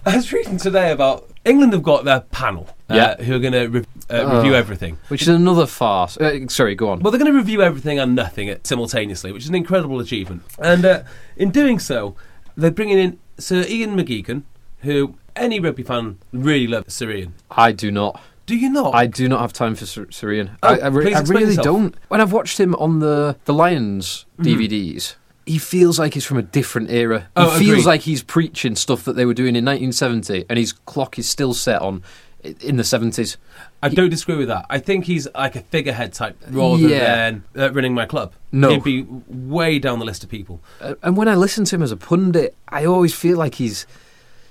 I was reading today about England have got their panel uh, Yeah. who are going to re- uh, review Oh. everything. which is another farce. Uh, sorry, go on. Well, they're going to review everything and nothing at- simultaneously, which is an incredible achievement. And uh, in doing so, they're bringing in Sir Ian McGeechan, who any rugby fan really loves. Sir Ian. I do not. Do you not? I do not have time for Sir- Syrian. Oh, I, I, re- I really yourself. don't. When I've watched him on the the Lions DVDs, he feels like he's from a different era. He Oh, feels agreed. like he's preaching stuff that they were doing in 1970, and his clock is still set on in the 70s. I don't disagree with that. I think he's like a figurehead type rather Yeah. than uh, running my club. No. He'd be way down the list of people. Uh, and when I listen to him as a pundit, I always feel like he's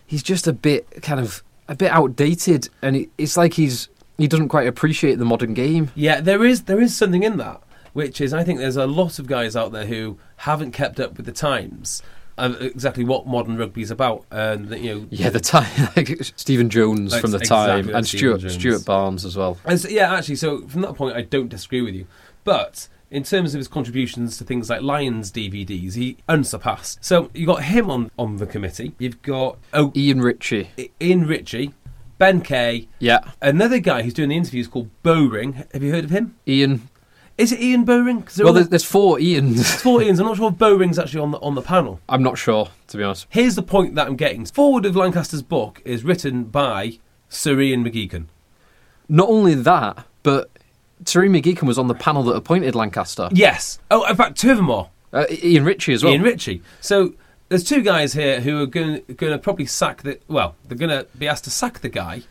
he's just a bit kind of a bit outdated, and it, it's like he's he doesn't quite appreciate the modern game. Yeah, there is there is something in that, which is I think there's a lot of guys out there who haven't kept up with the times. Of exactly what modern rugby is about, and that, you know, Yeah, the time like Stephen Jones Like, from the exactly time, and Stuart Jones. Stuart Barnes as well. And so- yeah, actually, so from that point, I don't disagree with you. But in terms of his contributions to things like Lions DVDs, he unsurpassed. So you got him on on the committee. You've got oh, Ian Ritchie. Ian Ritchie, Ben Kay, Yeah, another guy who's doing the interviews called Bowring. Have you heard of him? Ian. Is it Ian Bowring? they're Well, there's, there's four Ians. it's four Ians. I'm not sure if Bowring's actually on the on the panel. I'm not sure, to be honest. Here's the point that I'm getting. Forward of Lancaster's book is written by Sir Ian McGeechan. Not only that, but Sir Ian McGeechan was on the panel that appointed Lancaster. Yes. Oh, in fact, two of them are. Uh, Ian Ritchie as well. Ian Ritchie. So there's two guys here who are going to probably sack the. Well, they're going to be asked to sack the guy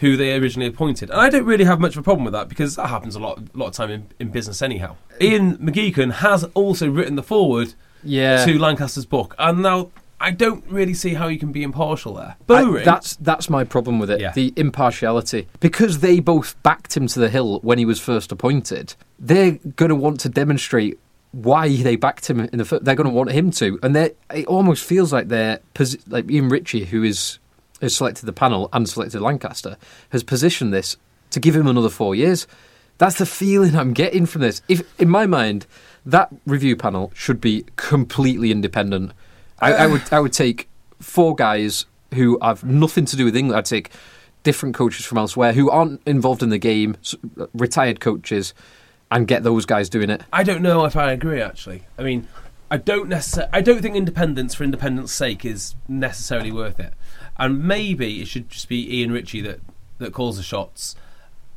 who they originally appointed, and I don't really have much of a problem with that because that happens a lot, a lot of time in, in business anyhow. Ian McGeechan has also written the foreword yeah. to Lancaster's book, and now I don't really see how you can be impartial there. I- that's that's my problem with it. Yeah. The impartiality, because they both backed him to the hill when he was first appointed. They're going to want to demonstrate why they backed him in the. They're going to want him to, and it almost feels like they're like Ian Ritchie, who is has selected the panel and selected Lancaster, has positioned this to give him another four years. That's the feeling I'm getting from this. If in my mind, that review panel should be completely independent. I, I would I would take four guys who have nothing to do with England. I'd take different coaches from elsewhere who aren't involved in the game, retired coaches, and get those guys doing it. I don't know if I agree. Actually, I mean, I don't necessarily. I don't think independence for independence' sake is necessarily worth it. And maybe it should just be Ian Ritchie that that calls the shots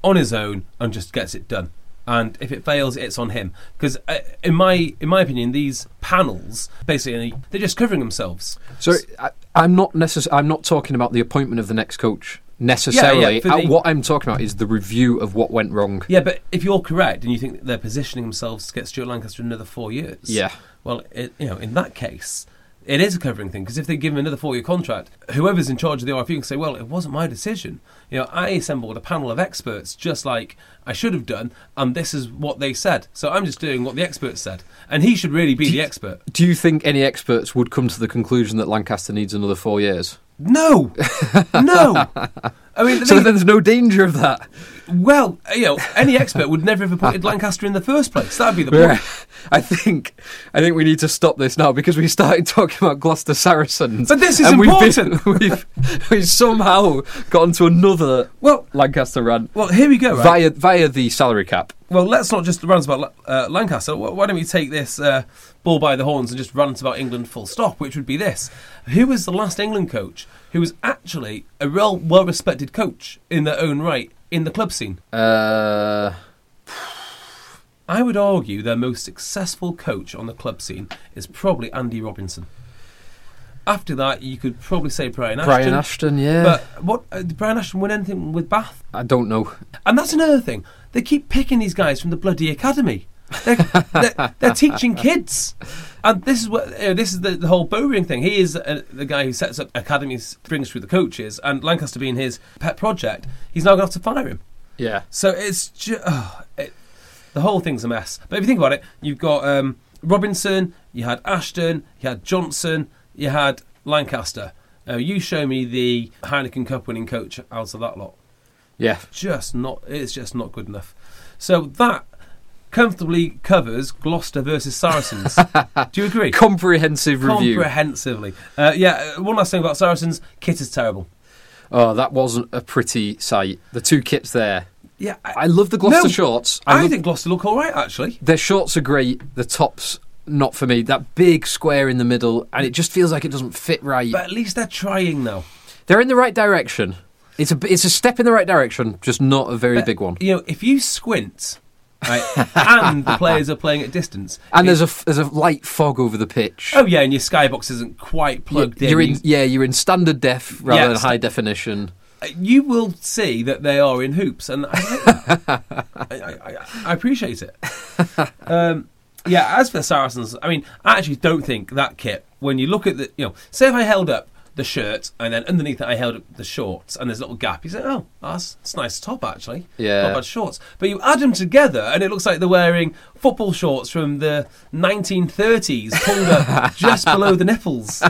on his own and just gets it done. And if it fails, it's on him. Because uh, in my in my opinion, these panels basically they're just covering themselves. So I, I'm not necess- I'm not talking about the appointment of the next coach necessarily. for Uh, the- what I'm talking about is the review of what went wrong. Yeah, but if you're correct and you think they're positioning themselves to get Stuart Lancaster another four years, Yeah. Well, it, you know, in that case, it is a covering thing because if they give him another four-year contract, whoever's in charge of the RFU can say, "Well, it wasn't my decision. You know, I assembled a panel of experts just like I should have done, and this is what they said. So I'm just doing what the experts said, and he should really be the expert." Do you think any experts would come to the conclusion that Lancaster needs another four years? No, no. I mean, So there's no danger of that. well, you know, any expert would never have appointed Lancaster in the first place. That'd be the point. Yeah. I think I think we need to stop this now because we started talking about Gloucester Saracens. But this is and important. We've, been, we've, we've somehow got into another Well, Lancaster run well, here we go. Right? via via the salary cap. Well, let's not just rant about uh, Lancaster. Why don't we take this uh, bull by the horns and just rant about England full stop, which would be this. Who was the last England coach who was actually a real well respected coach in their own right in the club scene? Uh, I would argue their most successful coach on the club scene is probably Andy Robinson. After that, you could probably say Brian Ashton. Brian Ashton, yeah. But what uh, did Brian Ashton win anything with Bath? I don't know. And that's another thing. They keep picking these guys from the bloody academy. They're, they're, they're teaching kids, and this is what you know, this is the, the whole Bowring thing. He is uh, the guy who sets up academies, brings through the coaches, and Lancaster being his pet project, he's now going to have to fire him. Yeah. So it's just it, the whole thing's a mess. But if you think about it, you've got um, Robinson, you had Ashton, you had Johnson, you had Lancaster. Uh, you show me the Heineken Cup winning coach out of that lot Yeah. just not it's just not good enough. So that comfortably covers Gloucester versus Saracens. Do you agree? Comprehensive review. Comprehensively. Uh, yeah, uh, one last thing about Saracens. Kit is terrible. oh, that wasn't a pretty sight. The two kits there. Yeah, I love the Gloucester No, shorts. I, love- think Gloucester look all right actually. their shorts are great. The tops, not for me. That big square in the middle, and it just feels like it doesn't fit right. But at least they're trying though. They're in the right direction. It's a it's a step in the right direction, just not a very But, big one. You know, if you squint, right, and the players are playing at distance, And it- there's a there's a light fog over the pitch. oh yeah, and your skybox isn't quite plugged you're in. in yeah, you're in standard def rather Yeah, than high definition. you will see that they are in hoops, and I, I, I, I, I appreciate it. Um, yeah, as for the Saracens, I mean, I actually don't think that kit. When you look at the, you know, say if I held up the shirt and then underneath it I held up the shorts, and there's a little gap, you say, oh, that's, that's a nice top actually. Yeah. not bad shorts. But you add them together, and it looks like they're wearing football shorts from the 1930s, pulled up just below the nipples.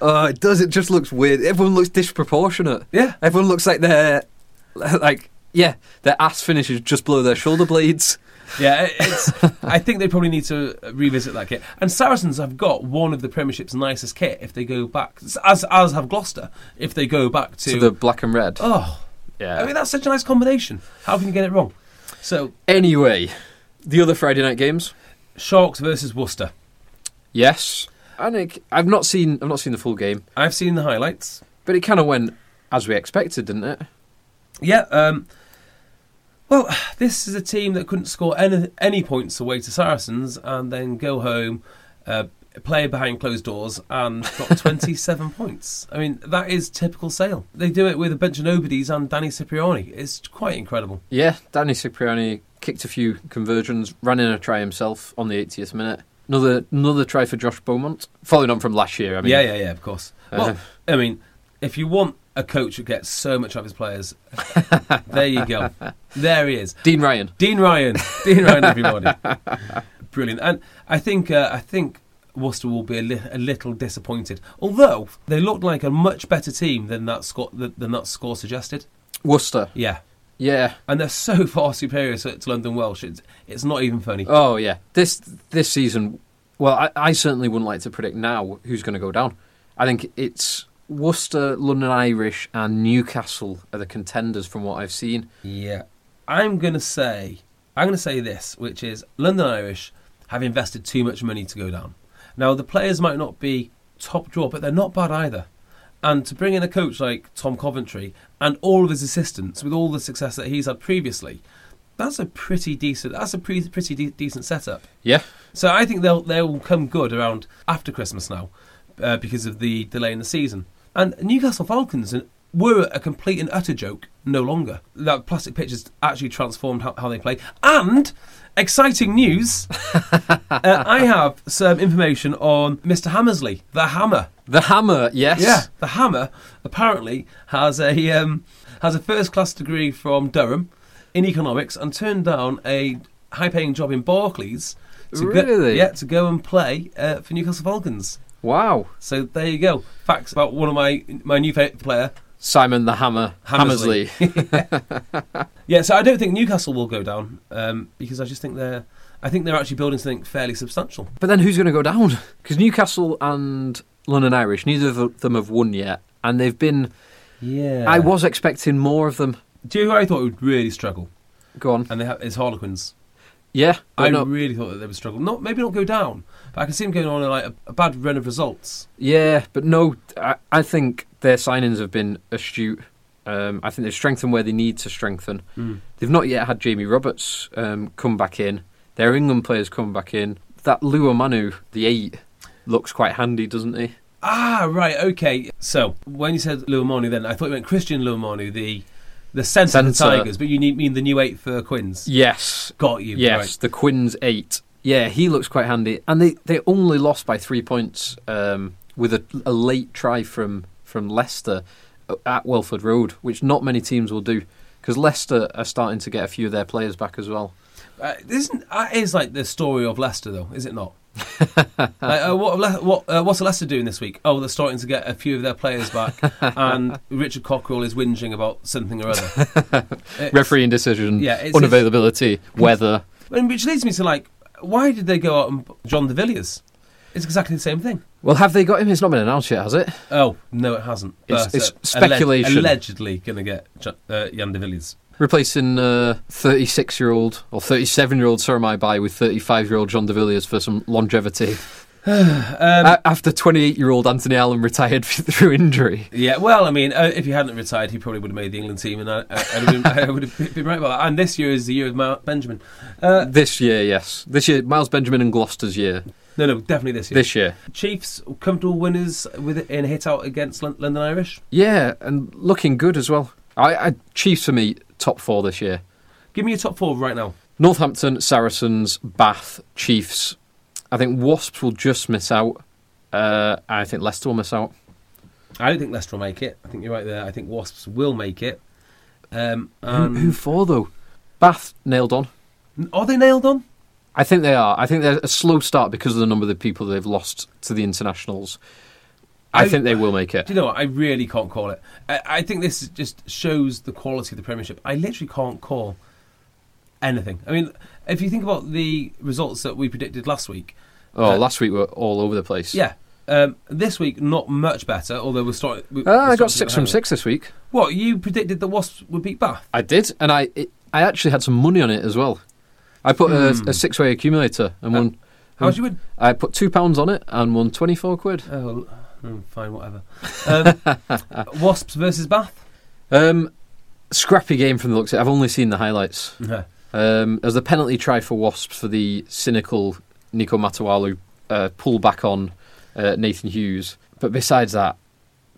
Oh, it does. It just looks weird. Everyone looks disproportionate. Yeah. Everyone looks like they're like yeah, their ass finishes just below their shoulder blades. Yeah, it's. I think they probably need to revisit that kit. And Saracens have got one of the Premiership's nicest kit if they go back, as as have Gloucester if they go back to. To the black and red. oh, yeah. I mean that's such a nice combination. How can you get it wrong? So anyway, the other Friday night games. Sharks versus Worcester. Yes. I think I've not seen I've not seen the full game, I've seen the highlights. but it kind of went as we expected, didn't it? Yeah. Um, well, this is a team that couldn't score any, any points away to Saracens and then go home, uh, play behind closed doors and got 27 points. I mean, that is typical Sale. They do it with a bunch of nobodies and Danny Cipriani. It's quite incredible. Yeah, Danny Cipriani kicked a few conversions, ran in a try himself on the 80th minute. Another another try for Josh Beaumont, following on from last year. I mean, yeah, yeah, yeah. Of course. Well, Uh, I mean, if you want a coach who gets so much of his players, there you go. There he is. Dean Ryan. Dean Ryan. Dean Ryan, everybody. Brilliant. And I think uh, I think Worcester will be a, li- a little disappointed. Although they looked like a much better team than that score than, than that score suggested. Worcester. Yeah. Yeah. And they're so far superior to, to London Welsh. It's, it's not even funny. Oh yeah. This this season, well, I, I certainly wouldn't like to predict now who's going to go down. I think it's Worcester, London Irish, and Newcastle are the contenders from what I've seen. Yeah. I'm going to say I'm to say this, which is London Irish have invested too much money to go down. Now the players might not be top draw, but they're not bad either. And to bring in a coach like Tom Coventry and all of his assistants with all the success that he's had previously, that's a pretty decent. That's a pretty pretty de- decent setup. Yeah. So I think they'll they'll come good around after Christmas now, uh, because of the delay in the season. And Newcastle Falcons were a complete and utter joke no longer. That plastic pitch has actually transformed how, how they play. And exciting news, uh, I have some information on Mr. Hammersley, the Hammer. The Hammer. Yes. Yeah, the Hammer apparently has a um, has a first class degree from Durham in economics and turned down a high paying job in Barclays. To Go, Really? yeah, to go and play uh, for Newcastle Falcons. Wow. So there you go. Facts about one of my my new favourite player. Simon the Hammer Hammersley. Hammersley. Yeah, so I don't think Newcastle will go down um, because I just think they're I think they're actually building something fairly substantial. but then who's going to go down? Because Newcastle and London Irish, neither of them have won yet, and they've been. Yeah, I was expecting more of them. Do you know who I thought would really struggle? Go on. And they have is Harlequins. Yeah. I no- really thought that they would struggle. Not maybe not go down, but I can see them going on a, like a, a bad run of results. Yeah, but no, I, I think their signings have been astute. Um, I think they've strengthened where they need to strengthen. They've not yet had Jamie Roberts um, come back in. Their England players come back in. That Luamanu, the eight, looks quite handy, doesn't he? Ah, right, okay. So when you said Luamonu, then I thought you meant Christian Luamonu, the the centre of the Centre. Tigers, but you mean the new eight for Quins. Yes. Got you. Yes, right. the Quins eight. Yeah, he looks quite handy, and they, they only lost by three points um, with a, a late try from from Leicester at Welford Road, which not many teams will do because Leicester are starting to get a few of their players back as well. Uh, isn't that is like the story of Leicester, though, is it not? like, uh, what what uh, what's Leicester doing this week? Oh, they're starting to get a few of their players back, and Richard Cockerill is whinging about something or other. Refereeing decision, Yeah, unavailability, weather. and which leads me to like, why did they go out and Jean De Villiers? It's exactly the same thing. Well, have they got him? It's not been announced yet, has it? Oh no, it hasn't. It's- But, it's uh, alleg- speculation. allegedly going to get uh, Jean De Villiers. Replacing uh, 36 year old or 37 year old Seremaia Bai with 35 year old Jean De Villiers for some longevity. Um, A- After 28 year old Anthony Allen retired through injury. Yeah, well, I mean, uh, if he hadn't retired, he probably would have made the England team, and I, I, I'd have been, I would have been right about that. And this year is the year of Mount Benjamin. Uh, This year, yes. This year, Miles Benjamin and Gloucester's year. no, no, definitely this year. This year. Chiefs comfortable winners with in a hit out against Lon- London Irish. Yeah, and looking good as well. I, I Chiefs for me, top four this year. Give me your top four right now. Northampton, Saracens, Bath, Chiefs. I think Wasps will just miss out. Uh, I think Leicester will miss out. I don't think Leicester will make it. I think you're right there. I think Wasps will make it. Um, Who, who for though? Bath nailed on. are they nailed on? I think they are. I think they're a slow start because of the number of the people they've lost to the internationals. I, I- think they will make it. Do you know what? I really can't call it. I, I think this just shows the quality of the Premiership. I literally can't call anything. I mean, if you think about the results that we predicted last week, Oh, Uh, last week we were all over the place. yeah. Um, this week, not much better. Although we're starting. we- Uh, I got six from the six this week. What you predicted that Wasps would beat Bath? I did, and I it, I actually had some money on it as well. I put a, Hmm. a six way accumulator and Uh, won. How'd you win? I put two pounds on it and won twenty four quid. Oh, mm, fine, whatever. Um, Wasps versus Bath. Um, scrappy game from the looks. of it. I've only seen the highlights. Yeah. Um, there's a penalty try for Wasps for the cynical Nico Matawalu uh, pull back on uh, Nathan Hughes. But besides that,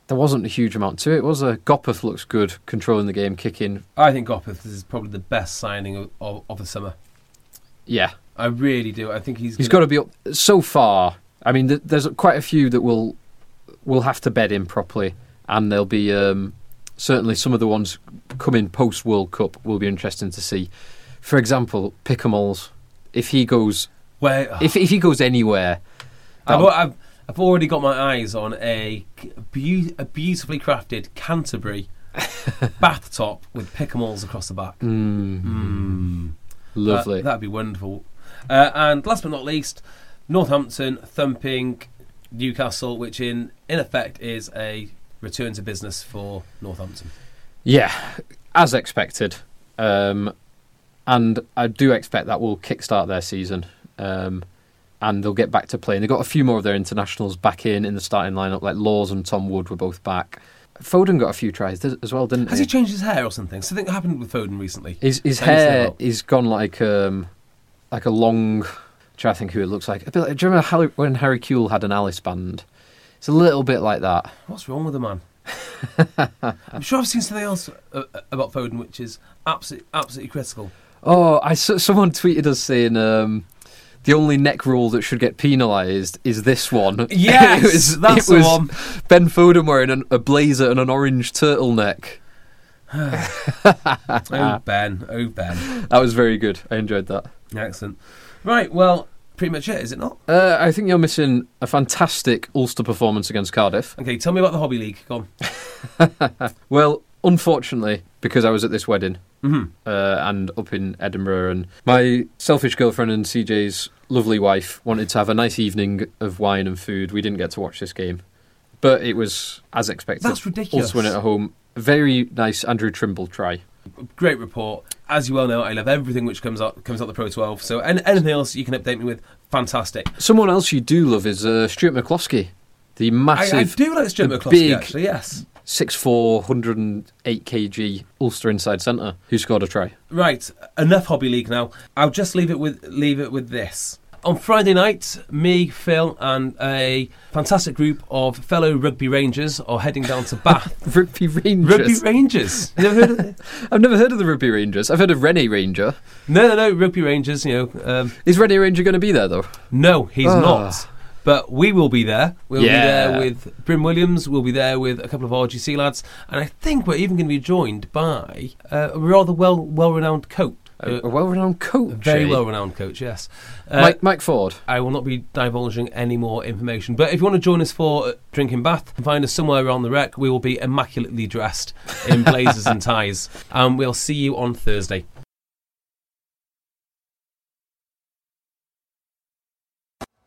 there wasn't a huge amount to it. Was a Gopperth looks good, controlling the game, kicking. I think Gopperth is probably the best signing of, of, of the summer. Yeah, I really do. I think he's he's gonna- got to be up so far. I mean, th- there's quite a few that will will have to bed in properly, and there'll be um, certainly some of the ones coming post World Cup will be interesting to see. For example, Picamoles. If he goes, where if if he goes anywhere, I've, I've, I've already got my eyes on a, a beautifully crafted Canterbury bath top with Picamoles across the back. Mm. lovely. That, that'd be wonderful. Uh, and last but not least, Northampton thumping Newcastle, which in in effect is a return to business for Northampton. Yeah, as expected. Um, and I do expect that will kickstart their season. Um, and they'll get back to playing. They've got a few more of their internationals back in in the starting lineup, like Lawes and Tom Wood were both back. Foden got a few tries as well, didn't Has he? he changed his hair or something? Something happened with Foden recently. his his How do you say hair is gone like um, like a long. Try to think who it looks like. A bit like, do you remember Harry, when Harry Kewell had an Alice band? It's a little bit like that. What's wrong with the man? I'm sure I've seen something else uh, about Foden, which is absolutely absolutely critical. Oh, I someone tweeted us saying um, the only neck roll that should get penalised is this one. Yes, it was, that's it was one. Ben Foden wearing an, a blazer and an orange turtleneck. Oh Ben, oh Ben, That was very good. I enjoyed that. excellent. Right, well, pretty much it, is it not? Uh, I think you're missing a fantastic Ulster performance against Cardiff. Okay, tell me about the Hobby League. Go on. Well, unfortunately, because I was at this wedding hmm uh, and up in Edinburgh, and my selfish girlfriend and CJ's lovely wife wanted to have a nice evening of wine and food. We didn't get to watch this game, but it was as expected. That's ridiculous. Ulster win it at home. Very nice Andrew Trimble try. Great report. As you well know, I love everything which comes out comes out the Pro 12. So, an- anything else you can update me with, fantastic. Someone else you do love is uh, Stuart McCloskey, the massive I do like Stuart McCloskey, big- actually. Yes. 6'4", 108 kg Ulster inside centre who scored a try. Right, enough Hobby League now. I'll just leave it with leave it with this. On Friday night, me, Phil, and a fantastic group of fellow rugby rangers are heading down to Bath. Rugby Rangers. rugby Rangers. Never heard of it? I've never heard of the Rugby Rangers. I've heard of Rennie Ranger. No, no, no. Rugby Rangers. You know, um, Is Rennie Ranger going to be there though? no, he's Ah. not. But we will be there. We'll Yeah. be there with Bryn Williams. We'll be there with a couple of RGC lads, and I think we're even going to be joined by uh, a rather well well renowned coach. A, a well-renowned coach. a very eh? well renowned coach. Yes. Uh, Mike, Mike Ford. I will not be divulging any more information. But if you want to join us for drinking bath, find us somewhere around the Rec. We will be immaculately dressed in blazers and ties. And we'll see you on Thursday.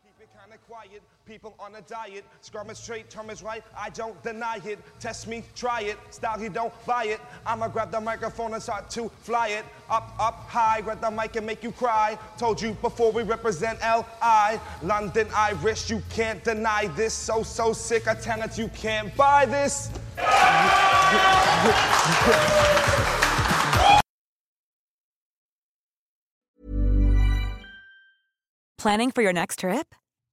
Keep it kinda quiet, people on a diet. Scrum is straight, term is right, I don't deny it. Test me, try it, style you don't buy it. I'ma grab the microphone and start to fly it. Up, up, high, grab the mic and make you cry. Told you before we represent L.I. London Irish, you can't deny this. So, so sick, of talent, you can't buy this. Planning for your next trip?